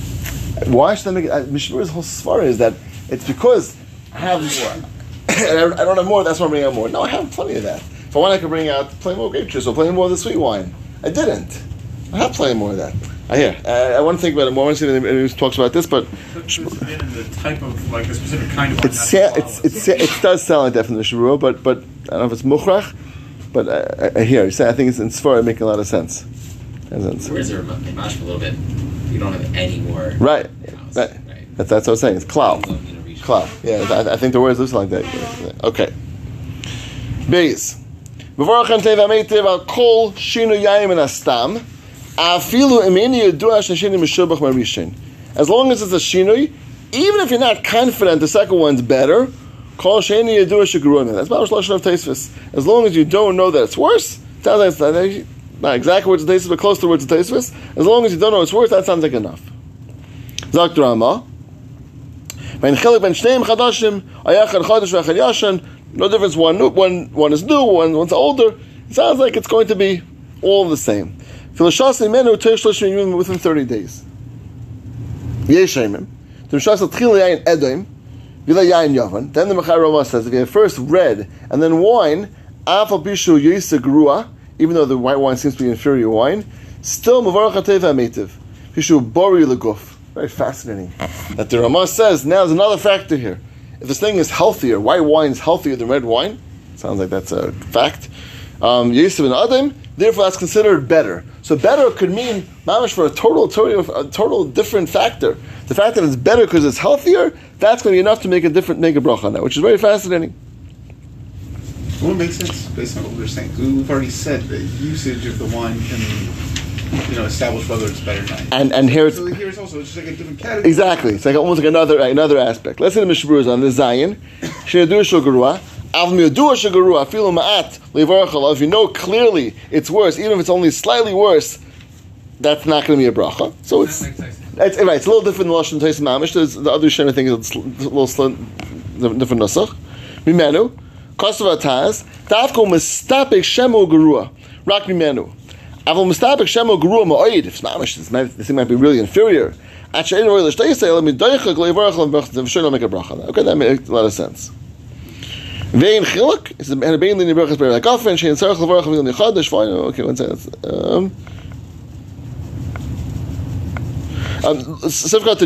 Why should I make it? uh, Mishmur's whole svara is that it's because I have more. [coughs] I, I don't have more. That's why I'm bringing out more. No, I have plenty of that. If I want, I could bring out plenty more grape juice or plenty more of the sweet wine. I didn't. I have plenty more of that. I hear. Uh, I, I want to think about it more. I want to see if anyone talks about this, but Put this in the type of like a specific kind of it's not sa- the it's it's it does sound like that from the but but I don't know if it's muchrach. But I, I, I hear you say I think it's in svara making a lot of sense. Has sense. Whereas there a mash a little bit, you don't have any more. Right. house, Right. That's that's what I was saying. It's cloud. You don't need a reach. Cloud. Yeah, I, I think the words listen like that. Okay. Beis. V'vorachem teva meitiv al kol shinu yayim and astam. Afilu imini yedua shashini mishubach marishin. As long as it's a shinui, even if you're not confident the second one's better, kol sheni yedua shagruim. That's Lashon of. As long as you don't know that it's worse, sounds like not, exactly words of Tosfos, but close to words of Tosfos. As long as you don't know it's worse, that sounds like enough. Zak Rama. No difference. One one one is new, one one's older. It sounds like it's going to be all the same. Within thirty days. Yavan. Then the Mechar Rama says, if you have first red and then wine, even though the white wine seems to be inferior wine, still. Very fascinating. That the Rama says, now there's another factor here. If this thing is healthier, white wine is healthier than red wine, sounds like that's a fact. Um, therefore that's considered better. So better could mean mamish for a total, total, a total different factor. The fact that it's better because it's healthier, that's going to be enough to make a different, make a bracha on that, which is very fascinating. Well, it makes sense based on what we were saying. We've already said that usage of the wine can, you know, establish whether it's better or not. And and here it's So here's also it's just like a different category. exactly. It's like almost like another another aspect. Let's say the Mishmur is on the Zion. Sheyadur Shogarua. Av miyadua shogarua. Afilu ma'at levarachal. If you know clearly it's worse, even if it's only slightly worse, that's not going to be a bracha. So it's That makes sense. it's right. It's a little different than lashon tais mamish. There's the other shana thing is a little sli- different nusach. Mimenu kosav ataz dafko mistapik shemu gerua rak mimenu. Avol mistapik shemu gerua ma'oid. If mamish, this, thing might be really inferior. Actually, let's say let me doichak leivarachal and sure don't make a bracha. Okay, that makes a lot of sense. Vein chiluk is the and bein lini brachas bear like often shein sarach levarach v'il nichadash. Fine. Okay, one second. Um, Sivkat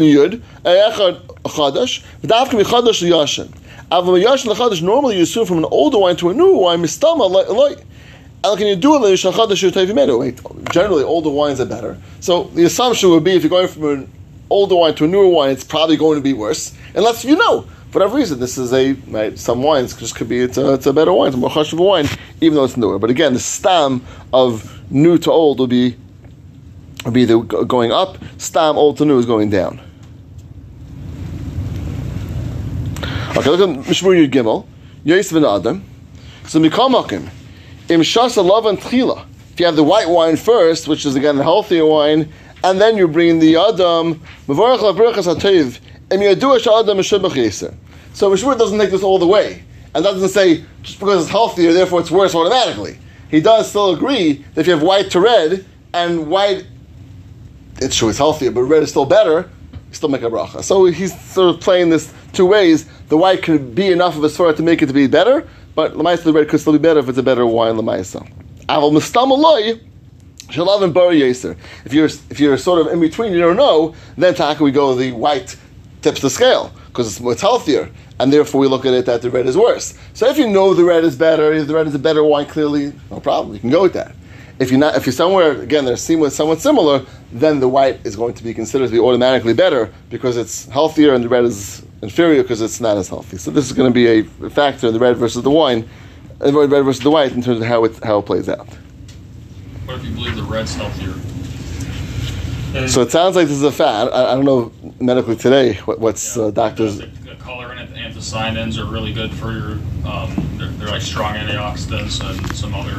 Chadash, V'davka Michadash Yashin. Avam Yashin Chadash, normally you assume from an older wine to a newer wine. And can you do it Generally, older wines are better. So the assumption would be if you're going from an older wine to a newer wine, it's probably going to be worse, unless you know. Whatever reason, this is a right, some wines just could be it's a, it's a better wine, it's a more hush of a wine, even though it's newer. But again, the stam of new to old will be would be the going up. Stam old to new is going down. Okay, look at Mishmur Yud Gimel. Yosef and Adam. So Mikamakim. Im Shasa Lavan Tchila. If you have the white wine first, which is again the healthier wine, and then you bring the Adam, Mavarach Lavrachas HaTev, So Mishmur doesn't take this all the way. And that doesn't say, just because it's healthier, therefore it's worse automatically. He does still agree that if you have white to red, and white it's true, it's healthier, but red is still better, you still make a bracha. So he's sort of playing this two ways. The white could be enough of a svara to make it to be better, but lemaisa the red could still be better if it's a better wine lemaisa. Aval mistamaloi. Shalav and Yeser. If you're if you're sort of in between, you don't know, then taka we go the white tips the scale because it's, it's healthier, and therefore we look at it that the red is worse. So if you know the red is better, if the red is a better wine, clearly no problem, you can go with that. If you're not, if you're somewhere again, with somewhat similar, then the white is going to be considered to be automatically better because it's healthier, and the red is inferior because it's not as healthy. So this is going to be a factor in the red versus the wine, uh, the red versus the white in terms of how it how it plays out. What if you believe the red's healthier? So it sounds like this is a fad. I, I don't know medically today what, what's uh, doctors. The, the color and anthocyanins are really good for your. Um, they're, they're like strong antioxidants and some other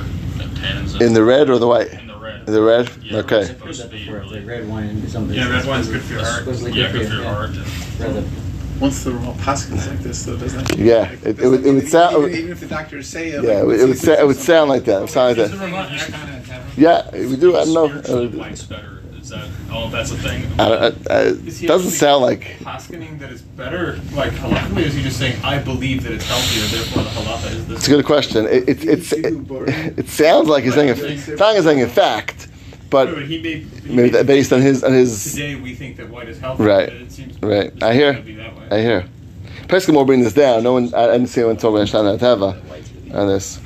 tannins In the red or the white? in the red. In the red? Yeah, Okay. red's supposed to be For really. the red wine and something. Yeah, red wine's good for your heart. Supposedly Yeah, good for your heart. and- Rather- Once the Ramal Paskins like this, though, doesn't it? Yeah, Like, it- it would- it would even- sound- Even, even if the doctors say it, Yeah, it would, it would, sa- it would sound like that. It would sound like It's a that. reminder- Yeah, we do. I don't know. Spiritually, Uh, better. Is that? Oh, that's a thing. I don't- I- I- Is he it doesn't sound like. Paskening that it's better, like halachically, or is he just saying, I believe that it's healthier, therefore the halacha is this? It's a good question. It, it, it's, it, it sounds like he's saying a, it sounds he's saying a fact, but But he may, he maybe may- based on his on his Today we think that white is healthy, Right. but it seems Right. I hear. be that way. I hear. Peskin will bring this down. No one. I, I didn't see anyone talking about Shana Tava on this.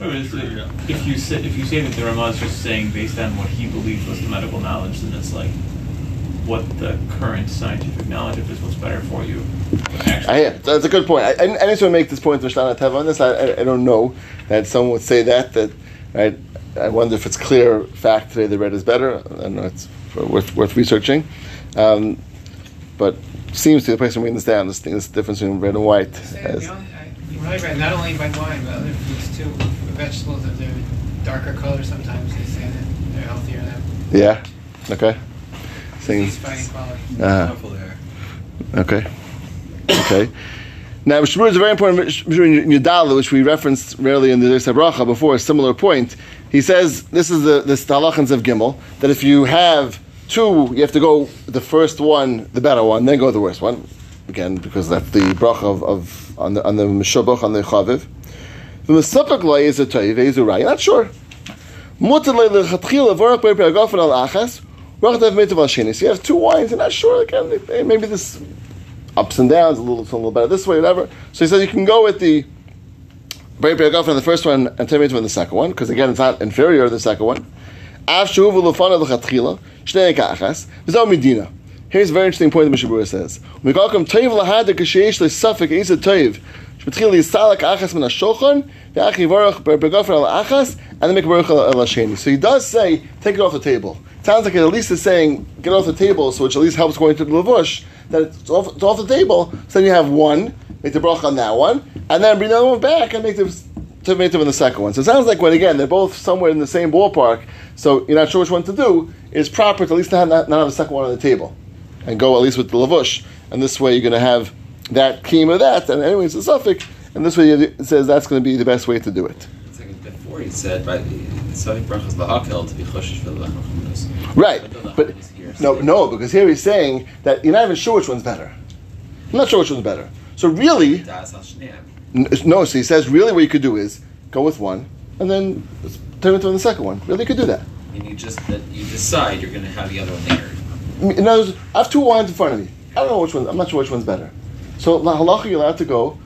If you say if you say that the Ramah is just saying based on what he believes was the medical knowledge, then it's like what the current scientific knowledge of is what's better for you. But actually, I hear. That's a good point. I, I, I need to make this point to Shana Tava on this. I, I, I don't know that someone would say that. That right. I wonder if it's clear fact today the red is better. I don't know. It's worth worth researching. Um, but seems to the person reading this down. This thing, this difference between red and white. Say, As, only, I, you're right, right, not only by wine, but other foods too. Vegetables, if they're darker color, sometimes they say that they're healthier than yeah. Okay. Saying. disease fighting quality. Uh, Okay. Okay. Now, Mishmur is a very important Mishmur in Yudala, which we referenced rarely in the Desa Bracha before, a similar point. He says, this is the, this the halachans of Gimel, that if you have two, you have to go the first one, the better one, then go the worst one. Again, because that's the bracha of, of on the on the mishabach on the chaviv. The mesapek loy is a toiv, is a not sure. Mutter le lechatchila vorach bei pegafen al achas. Vorach dev mitav al sheni. So you have two wines. You're not sure. Again, eh, maybe this ups and downs a little, a little better this way, whatever. So he says you can go with the Bray Pegafen on the first one and Temei on the second one, because again it's not inferior to the second one. Av shuvu lefana lechatchila shnei medina. Here's a very interesting point that Mishnah Berurah says. Mikalkam toiv lahada k'sheish le'safik isa toiv. Min hashochan v'ach yivarach begafen al achas and make hasheni. So he does say take it off the table. Sounds like at least is saying get off the table, so which at least helps going to the Levush that it's off, it's off the table. So then you have one, make the bracha on that one, and then bring the other one back and make the to make them in the second one. So it sounds like when again they're both somewhere in the same ballpark, so you're not sure which one to do. It's proper to at least not, not, not have the second one on the table, and go at least with the Levush. And this way you're going to have that keem of that, and anyway it's a suffix. And this way it says that's going to be the best way to do it. Like before he said, right, Sadiq brachas la'akel to be choshesh for the Lechem Chamudes. Right, But the but lechem is here, no, no, because here he's saying that you're not even sure which one's better. I'm not sure which one's better. So really, Das al shneim. N- No, so he says really what you could do is go with one and then turn it to the second one. Really, you could do that. And you just that you decide you're going to have the other one there. In other words, I have two wines in front of me. I don't know which one. I'm not sure which one's better. So la halacha, you're allowed to go.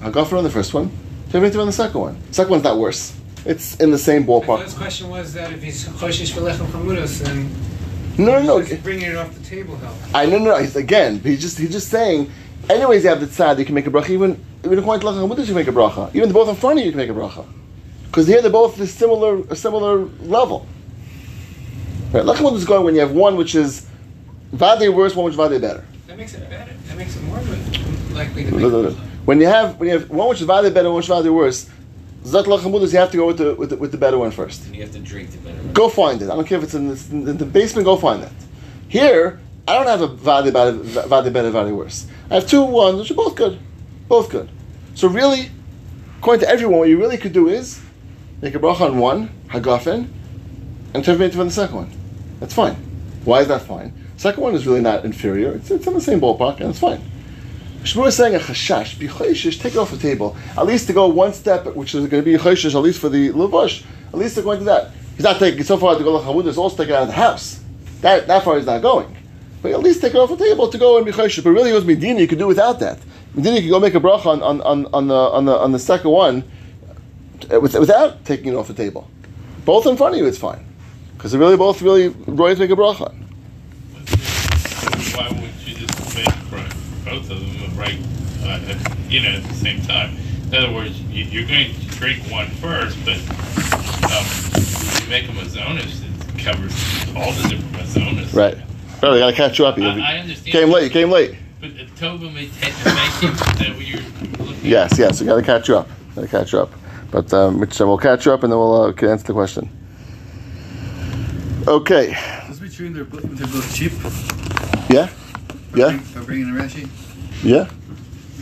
For on the first one. It on the second one. Second one's not worse. It's in the same ballpark. first question was that if he's choshish for lechem chamudos, then No, no, no. just bringing it off the table help. I no, no. no. He's, again, he's just he's just saying. Anyways, you have the tzad. You can make a bracha. Even even according to lachem you can make a bracha. Even the both in front of you, you can make a bracha. Because here they're both a similar a similar level. Right? Lachem is going when you have one which is vade worse, one which is vade better. That makes it better. That makes it more likely to make When you have when you have one which is vade better, one which is vade worse, zat lachem you have to go with the, with the with the better one first. And you have to drink the better one. Go find it. I don't care if it's in, this, in the basement. Go find it. Here, I don't have a vade better, vade better, vade worse. I have two ones which are both good, both good. So really, according to everyone, what you really could do is make a bracha on one hagafen, and turn it on the second one. That's fine. Why is that fine? Second one is really not inferior. It's, it's in the same ballpark, and it's fine. Shmuel is saying a chashash, be take it off the table. At least to go one step, which is going to be choishish, at least for the levush. At least they're going to that. He's not taking so far to go lachamudas, also take it out of the house. That that far he's not going. But at least take it off the table to go and be choishish. But really, it was medina. You could do without that. Medina, you could go make a bracha on, on, on, on the on the on the second one, uh, with, without taking it off the table. Both in front of you, it's fine, because they're really both really right to make a bracha. Both of them right, uh, at- you know, at the same time? In other words, you, you're going to drink one first, but um, if you make them azonis, it covers all the different azonis. Right. Well, I got to catch you up. You I, I understand. came late. You came late. But uh, Tova may take make you [laughs] that what you're Yes, yes, we got to catch you up. Got to catch you up. But um, Mitch, we'll catch you up and then we'll uh, can answer the question. Okay. Does it true they're both cheap? Yeah. Yeah. For bringing a Rashi? Yeah.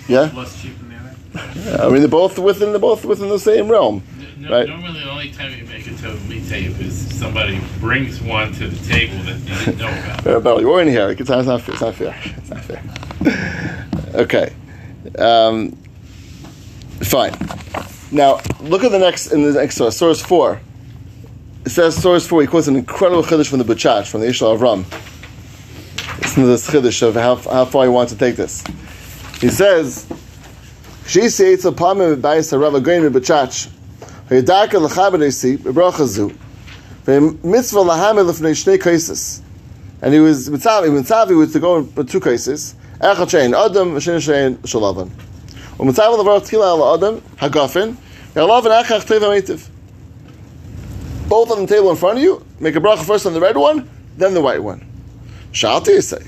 Yeah. Less cheap than the other. I mean, they're both within they're both within the same realm. No, Right. Normally, the only time you make a Tova tape is somebody brings one to the table that you didn't know about. Uh, Belly, we're in here. It's not, it's not fair. It's not fair. It's not fair. Okay. Um, fine. Now look at the next in the next source, source four. It says source four. He quotes an incredible chiddush from the Bachach from the Ishla of Ram. Listen to this chiddush of how, how far he wants to take this. He says, "She sees seitz upon me b'ayis harav again b'bachach, ha'yadaka l'chabenesi b'brachazu, v'mitzvah lahamel l'fnei shnei kaisis." And he was mitzavi, mitzavi was to go in two cases. Echad shein adam, shein shein shalavan. Umitzavi l'var tchila al adam hagafin, yalavan echad teva meitiv. Both on the table in front of you. Make a bracha first on the red one, then the white one. Shalti say.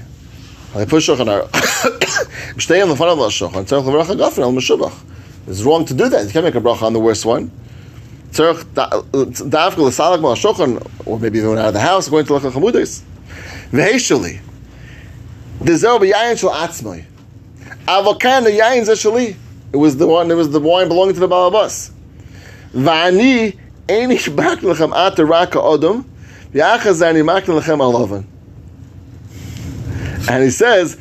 I push Shulchan Aruch. Stay on the front of the Shulchan. Tzarech lebracha gafen. It's wrong to do that. You can't make a bracha on the worst one. Tzarech dafka l'salak mal Shulchan, or maybe even out of the house, going to Lechem Chamudes. V'heishali. Dizel b'yayin shel atzmai. Avokan yayin zeshali. It was the one. It was the wine belonging to the balabas. V'ani einish bak lechem at raka odom. V'achazani. And he says,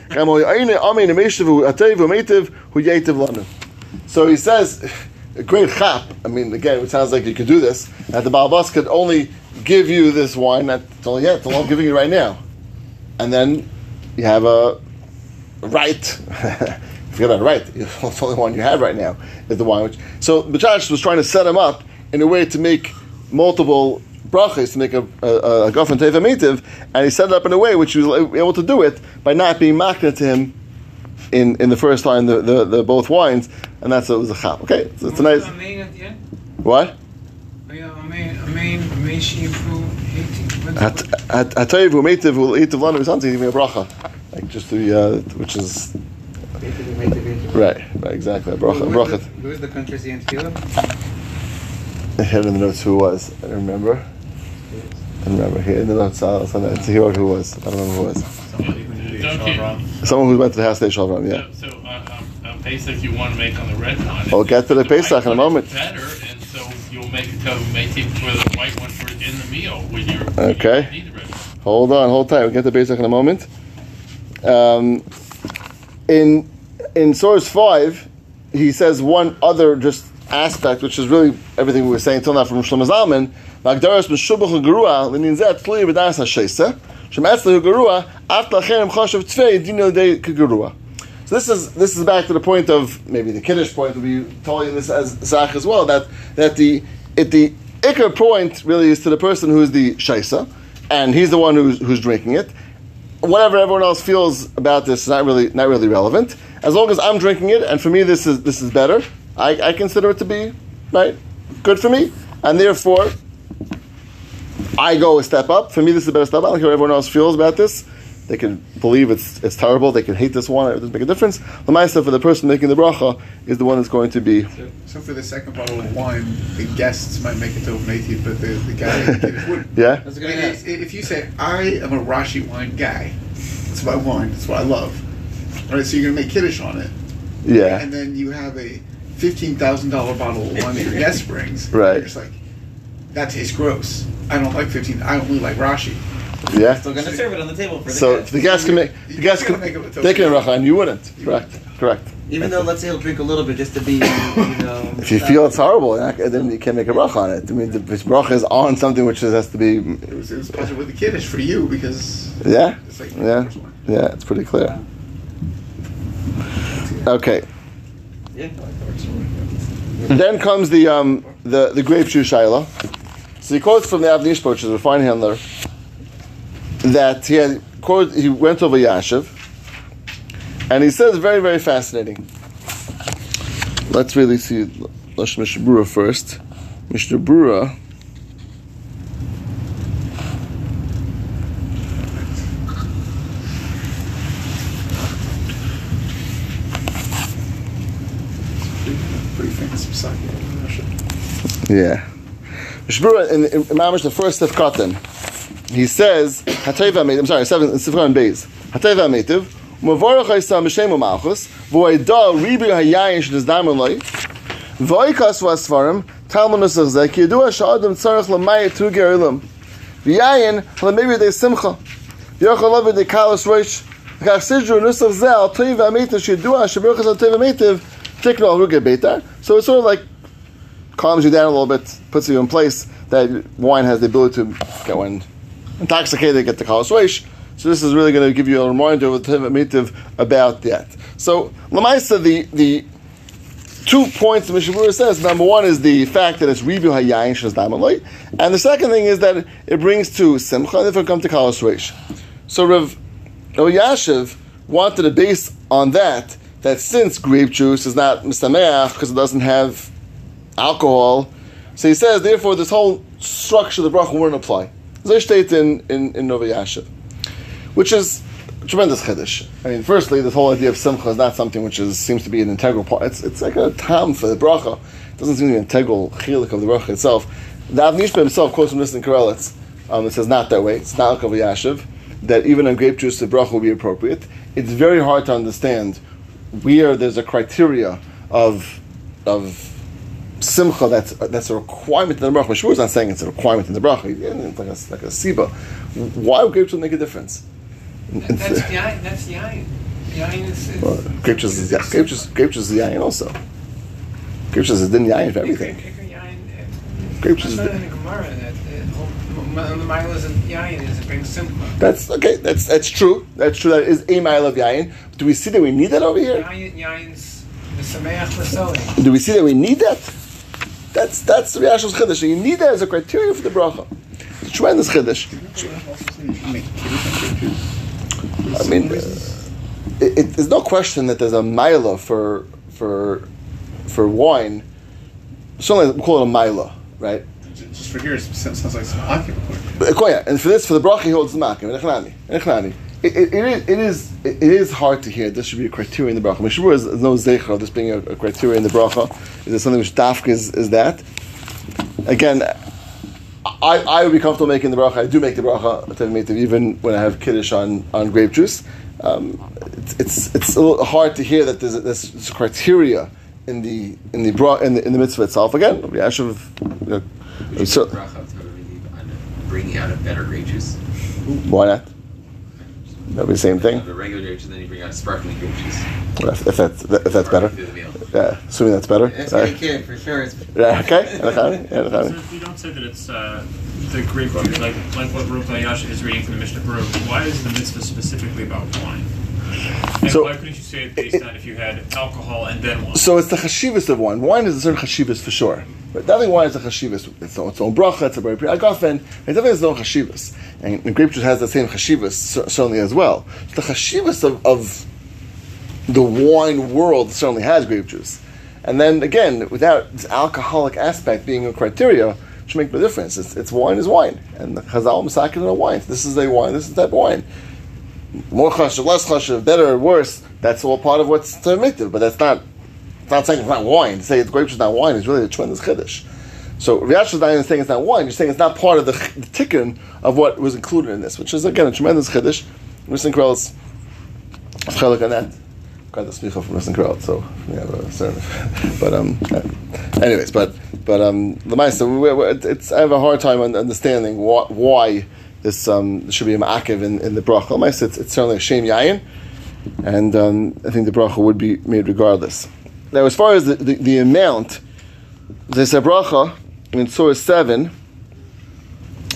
so he says, a great chap. I mean, again, it sounds like you could do this. That the Balbas could only give you this wine. That's all yet. That's all I'm giving you right now. And then you have a right. [laughs] Forget about right. [laughs] It's the only one you have right now is the wine. Which, so B'chash was trying to set him up in a way to make multiple brachas to make a, a, a gofen teva mitiv, and he set it up in a way which he was able to do it by not being makna to him in, in the first time the, the, the both wines, and that's what was a chap. Okay, so it's a nice Amen at the end? what. Yeah, Amen, Amen, Amen, Shifu, 18. Hat- hat- Hatayiv u'meitiv will eat of lanu give me a bracha, like just the uh, which is right, right, exactly a bracha. Who is bracha. the, who is the country's and tefillah? I had in the notes who it was. I don't remember. I don't remember. Here in the notes, I'll send that to you who was. I don't remember who was. Somebody who knew the Don't you- Shalom. Someone who went to the house day Shalom. Yeah. So, so uh, um, Pesach you want to make on the red one. We'll get to the Pesach in a moment. Better, and so you'll make tell make it for the white one for in the meal when you're. when you Okay. don't need the red. Hold on, hold tight. We'll get to basic in a moment. Um, in in source five, he says one other just aspect, which is really everything we were saying till now from Shlomo Zalman. Magdaras b'shubach gerua l'nin zeh tzli b'das ha'sheisa shemetzli gerua af lachem choshev tzvei dino de gerua. So this is this is back to the point of maybe the kiddush point. We'll be telling this as zach as well that that the it the ikar point really is to the person who is the shaisa, and he's the one who's who's drinking it. Whatever everyone else feels about this is not really not really relevant. As long as I'm drinking it, and for me this is this is better, I, I consider it to be right good for me, and therefore I go a step up. For me, this is a better step up. I don't care what everyone else feels about this. They can believe it's it's terrible. They can hate this one. It doesn't make a difference. The ma'aser for the person making the bracha is the one that's going to be So for the second bottle of wine, the guests might make it to native, but the, the guy in the kiddush wouldn't. [laughs] yeah. That's good mean, if if you say, I am a Rashi wine guy, that's my wine, that's what I love. All right, so you're going to make Kiddush on it. Yeah. And then you have a $15,000 bottle of wine that your guest brings. Right. You're just like, that tastes gross. I don't like 15, I only like Rashi. Yeah. Still gonna serve it on the table for the So guest. if the guests can make the guests can make it with they can those- bracha and you wouldn't. Correct. Correct. Even though, let's say he'll drink a little bit just to be, you know. If you feel it's horrible, then you can't make a bracha on it. I mean, the this bracha is on something which has to be. It was, it was pleasure with the Kiddush for you because Yeah. it's like Yeah. Yeah. It's pretty clear. Okay. Yeah. Then comes the um, the the grape juice shaila. So he quotes from the Avnish which is a fine handler, that he had quote, he went over Yashiv, and he says very very fascinating. Let's really see Lush Mishnah first. Mishnah Brura. Pretty famous beside. Yeah. Shbura in, in, in Mamish, the first of Katan, he says, Hatayva Meitiv, I'm sorry, seven, Sifran Beis. Hatayva Meitiv, Mavorach Haisam B'Shem Malchus, V'oida Ribi Hayayin Shnizdam Eloi, V'oikas Vasvarim, Zeh, Ki Yedua Sha'adam Tzarech L'mayet Tu Gerilim, V'yayin L'mevi De Simcha, V'yochel Levi De Kalos Roish, V'kach Nusach Zeh, Al Meitiv, Shedua Shabuchas Al Meitiv, Tikno Ruge Beitar. So it's sort of like calms you down a little bit, puts you in place. That wine has the ability to get when intoxicated, get the cholesterol. So this is really going to give you a reminder with Mitiv about that. So Lamaisa, the the two points the Mishnah Berurah says. Number one is the fact that it's review hayayin Shazdamaloi, and the second thing is that it brings to simcha. And if it comes to cholesterol, so Rav Yashiv wanted to base on that that since grape juice is not misameach because it doesn't have alcohol. So he says, therefore, this whole structure of the bracha wouldn't apply. Zay state in, in, in Nova Yashiv, which is tremendous chiddush. I mean, firstly, this whole idea of simcha is not something which is, seems to be an integral part. It's, it's like a tam for the bracha. It doesn't seem to be an integral chilik of the bracha itself. The Avnishba himself quotes from this in Karelitz. Um, it says not that way. It's not like Nova Yashiv. That even on grape juice, the bracha will be appropriate. It's very hard to understand where there's a criteria of of simcha that's that's a requirement in the bracha. Mashur is not saying it's a requirement in the bracha. It's like a, like a siba. Why would grapes make a difference? That- That's yain. That's yain. Yain is. is Well, grape juice is yeah, grape juice. Grape juice is yayin also. Grape juice is din yayin for everything. Yain, uh, Grape juice is. saw in the Gemara that uh, the the milas of yain is it brings simcha. That's okay. That's that's true. That's true. That is a mile of yayin. Do we see that we need that over here? Yain, yain's the sameach l'soli. Do we see that we need that? That's that's the Yashal's chiddush. You need that as a criteria for the bracha. It's a tremendous chiddush. I mean, uh, it, it, there's no question that there's a mila for for for wine. Certainly, we call it a mila, right? Just for here, it sounds like. But, uh, yeah, and for this, for the bracha, he holds the makim. It, it, it, is, it is it is hard to hear. This should be a criteria in the bracha. Mishmur is, is no zecher of this being a, a criteria in the bracha. Is there something which dafka is, is that? Again, I, I would be comfortable making the bracha. I do make the bracha even when I have kiddush on, on grape juice. Um, it's, it's it's a little hard to hear that there's, there's criteria in the in the bra in the, in the mitzvah itself. Again, Yashav, you know, You so- should bringing out a better grape juice. why not? That'd be the same thing. The regular grape juice, and then you bring out sparkling grape juice. If, if that's if that's better. Through the meal. Yeah, assuming that's better. That's Sorry. what you can for sure. It's Yeah, okay. Elechani, yeah, So Elechani. if you don't say that it's uh, the grape juice, like like what Ruth Ayash is reading from the Mishnah Berurah, why is the mitzvah specifically about wine? And So- why couldn't you say it based on if you had alcohol and then wine? So it's the chashivas of wine. Wine is a certain chashivas for sure. But definitely wine is a chashivas. It's its own bracha, it's a very agafen. It definitely has its own chashivas. And the grape juice has the same chashivas, cer- certainly as well. The chashivas of, of the wine world certainly has grape juice. And then again, without this alcoholic aspect being a criteria, should make no difference. It's, it's wine is wine. And the chazal masakin in a wine. This is a wine, this is that wine. More chashav, less chashav, better or worse, that's all part of what's permitted, but that's not it's not saying it's not wine. To say the grape is not wine is really a tremendous chiddush. So Riyash is not even saying it's not wine. You're saying it's not part of the, the tikkun of what was included in this, which is again a tremendous chiddush. Risson Krell's chelik on that. Got the smicha from Risson Krell, so we have a certain. But um, uh, anyways, but but um, the we- it's I have a hard time understanding why this um should be a ma'akev in, in the bracha. It's, it's certainly a shame yayin, and um, I think the bracha would be made regardless. Now, as far as the, the, the amount, there's a bracha in Surah 7.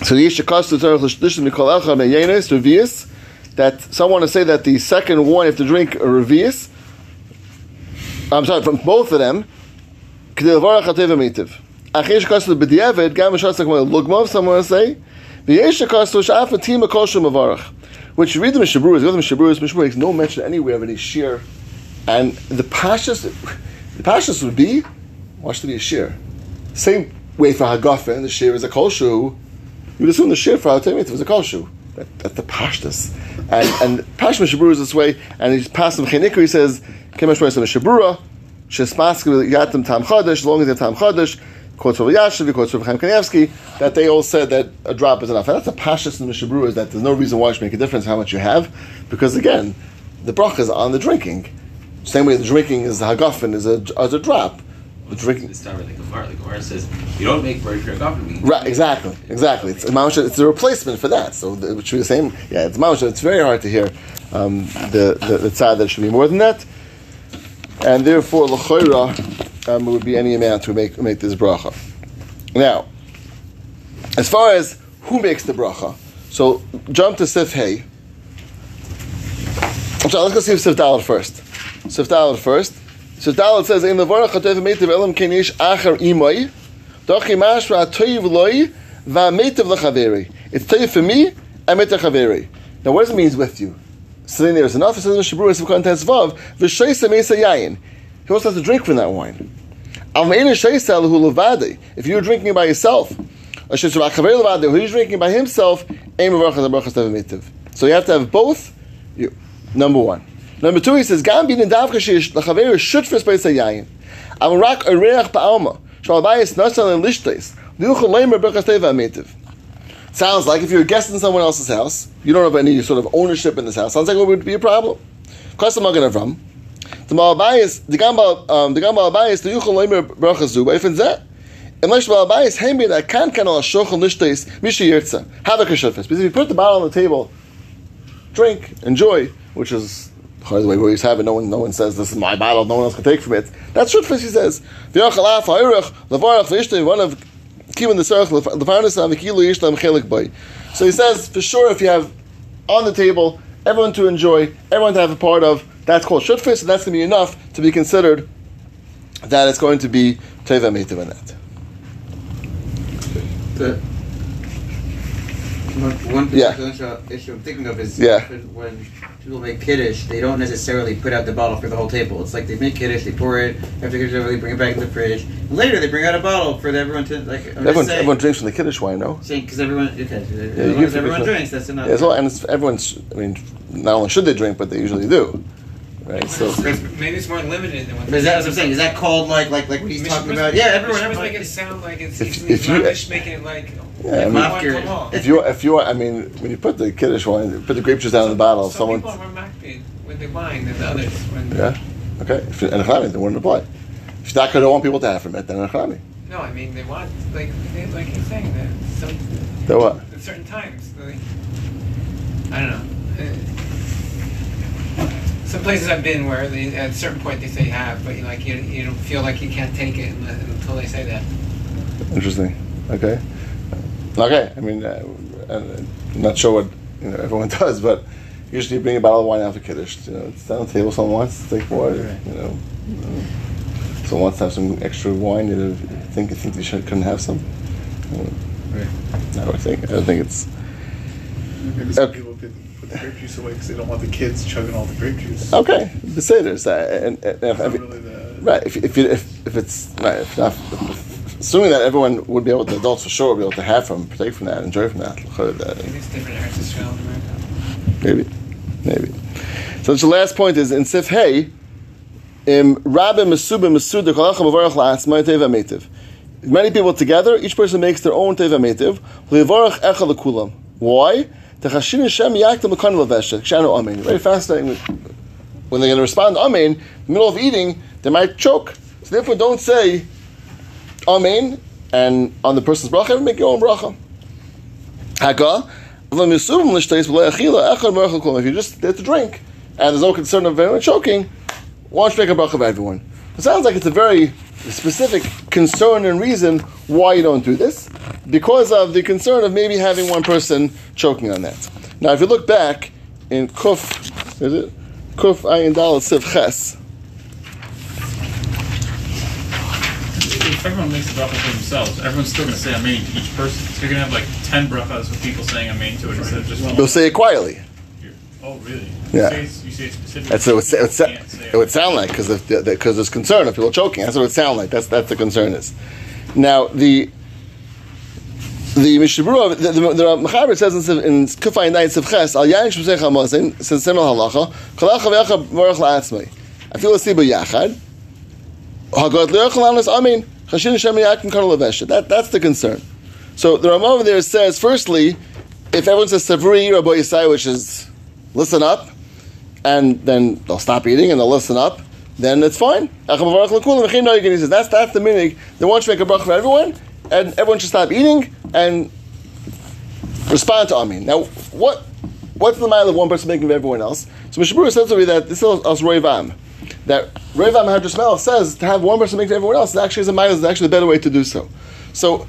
So the Revius, that some want to say that the second one, you have to drink a Revius. I'm sorry, from both of them. K'dei Levarach Hatev Amitiv. Achesh Kastu B'diavad, Gam Mishas Lakmal some want to say. Which you read the to the Mishabruas, Mishabruas makes no mention anywhere of any shear. And the Pashas, the Pashas would be, watch the be a shear. Same way for Hagafen, the shear is a kolshu. You would assume the shear for Hatemit was a kolshu. That, that's the Pashtas. And, and Pash Mishnah Berurah is this way, and he's passing Chenikra, he says, Kemash Mishnah Berurah, Shesmask Yatim Tam Chadash, as long as they have Tam Chadash, quotes from Yashiv, quotes from Chaim Kanievsky, that they all said that a drop is enough. And that's a Pashas in the Mishnah Berurah, is that there's no reason why it should make a difference how much you have, because again, the bracha is on the drinking. Same way the drinking is the Hagafen, is a, is a drop. The drinking. This time, the Gemara, the Gemara says you don't make bread for a Right, exactly, exactly. It's a it's a replacement for that. So the, it should be the same. Yeah, it's. It's very hard to hear um, the the, the tzad that it should be more than that, and therefore l'choira um, it would be any amount to make make this bracha. Now, as far as who makes the bracha, so jump to Sif Hey. I'm sorry, let's go see Sif first. Sif first. Sif says in the Vorach Hatev Meitiv Elam Kenish Achar Imoi. Dochi mashra toiv loy va'metiv lechaveri. It's toiv for me, and metiv chaveri. Now, what does it mean? With you. Sitting there is enough. It says in Shabru, it's content vav v'sheisa mesa yayin. He also has to drink from that wine. If you're drinking by yourself, he's drinking by himself. So you have to have both. You, number one. Number two, he says, Gam shutfes beisa yayin. Am rak ba'alma. Sounds like if you're a guest in someone else's house, you don't have any sort of ownership in this house. Sounds like it would be a problem. Avram. The Malabayis, the Gamba, um, the Gamba Malabayis, the Yuchel Leimer Brachazu, but if it's that, unless Malabayis, Hemi, that can can al Shochel Nishtais, Misha Yirtza, have a Kashufis. Because if you put the bottle on the table drink, enjoy, which is by the way we have it. No one, no one says this is my bottle. No one else can take from it. That's shutfus. He says v'yachal af ha'irach levarach v'ishtei one of kivin the serach lefarnas amikilu yishlam chelik bay. So he says for sure if you have on the table everyone to enjoy, everyone to have a part of, that's called shutfus, and that's going to be enough to be considered that it's going to be teva meitiv in that. The one, Yeah. issue I'm thinking of is Yeah. when people make kiddush, they don't necessarily put out the bottle for the whole table. It's like they make kiddush, they pour it, after kiddush they bring it back in the fridge. And later, they bring out a bottle for everyone to like. I'm Everyone, saying, everyone drinks from the kiddush wine, no? because everyone okay, as you long give as the everyone drinks, that's enough. Yeah, well, and everyone's. I mean, not only should they drink, but they usually do, right? So maybe it's more limited than what. Is that what I'm saying? Is that called like like like what he's talking about? Yeah, everyone. Everyone make it sound like it's If- if you- making it like Yeah, I mean- Mafkir. come on. if you if you I mean when you put the kiddish wine, put the grape juice down in the bottle. Some someone, people are more with the wine than the others. When, yeah, okay. If, and they wouldn't apply. If you're not going to want people to have from it, then Echlami. No, I mean they want like they, like he's saying that some Then what? at certain times. Like, I don't know. Some places I've been where they, at a certain point they say you have, but you like you, you don't feel like you can't take it until they say that. Interesting. Okay. Okay. I mean, uh, I'm not sure what you know everyone [laughs] does, but usually you bring a bottle of wine out for kiddush. You know, it's down the table. Someone wants to take more. You know, uh, someone wants to have some extra wine. You think you think they should couldn't have some. Uh, I would think. I don't think it's. Maybe some Okay. people could the grape juice away because they don't want the kids chugging all the grape juice. Okay, the seders, uh, and, and, and It's I mean, really the, right. If if, you, if if it's right, if not, assuming that everyone would be able, the adults for sure would be able to have from, partake from that, enjoy from that. that Maybe it's different in Eretz Israel and America. Maybe, maybe. So the last point is in Sif Hey, im Rabbi Mesubim Mesudah Kolacha Mavarach La'atzmai Teva Metiv. Many people together, each person makes their own Teva Metiv. Levarach Echa Lekulam. Why? Techashin Hashem Yaktam Lekan Leveshet. Kshanu Amen. Very fascinating. When they're going to respond Amen, in the middle of eating, they might choke. So therefore, don't say Amen and on the person's bracha, make your own bracha. Haka. If you're just there to drink and there's no concern of anyone choking, why don't you make a bracha of everyone? It sounds like it's a very specific concern and reason why you don't do this, because of the concern of maybe having one person choking on that. Now, if you look back in Kuf, is it Kuf Ayin Dal Siv Ches? If everyone makes a bracha for themselves, everyone's still going to say amen to each person. So you're going to have like 10 brachas with people saying amen to it instead of just one. They'll say it quietly. Oh, really? Yeah. You say, you say specifically. That's what it would, sa- it would, sa- You can't say it would sound like because because there's concern of people choking. That's what it would sound like. That's that's the concern is. Now the the Mishnah Berurah, the, the, the Mechaber says in, in Kufay Night Sivches, Al Yain Shmosech HaMazin, says similar halacha, Kalacha V'yacha Baruch La'atzmei. I feel a Siba Yachad, Hagad L'yachal Anas Amin, Chashin Hashem Yakim Kar Levesha. That, that's the concern. So the Ramah over there says, firstly, if everyone says Savri Rabbi Yisai, which is listen up, and then they'll stop eating and they'll listen up, then it's fine. That's that's the meaning. They want to make a bracha for everyone, and everyone should stop eating and respond to Amin. Now, what what's the mile of one person making of everyone else? So Mishnah Berurah says to me that this is us Roivam. That Roivam Hadrasmel says to have one person make to everyone else is actually is a mile is actually a better way to do so. So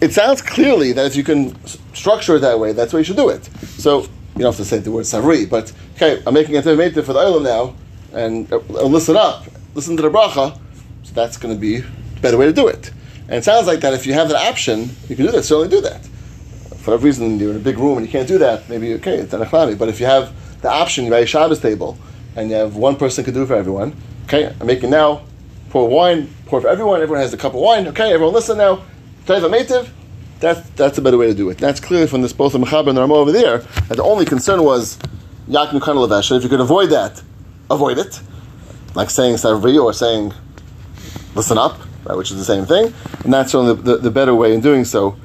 it sounds clearly that if you can structure it that way, that's the way you should do it. So you don't have to say the word savri, but okay, I'm making a tevametiv for the island now, and uh, listen up, listen to the bracha. So that's going to be a better way to do it. And it sounds like that if you have that option, you can do that. Certainly do that. For whatever reason, you're in a big room and you can't do that. Maybe okay, it's anachlami. But if you have the option, you have a Shabbos table, and you have one person can do it for everyone. Okay, I'm making now. Pour wine, pour for everyone. Everyone has a cup of wine. Okay, everyone listen now. Teva metiv. That's that's a better way to do it. That's clearly from this both the Mechaber and the Ramah over there. That the only concern was yakin kana levesha. If you could avoid that, avoid it. Like saying savri or saying listen up, right, which is the same thing. And that's certainly the, the better way in doing so.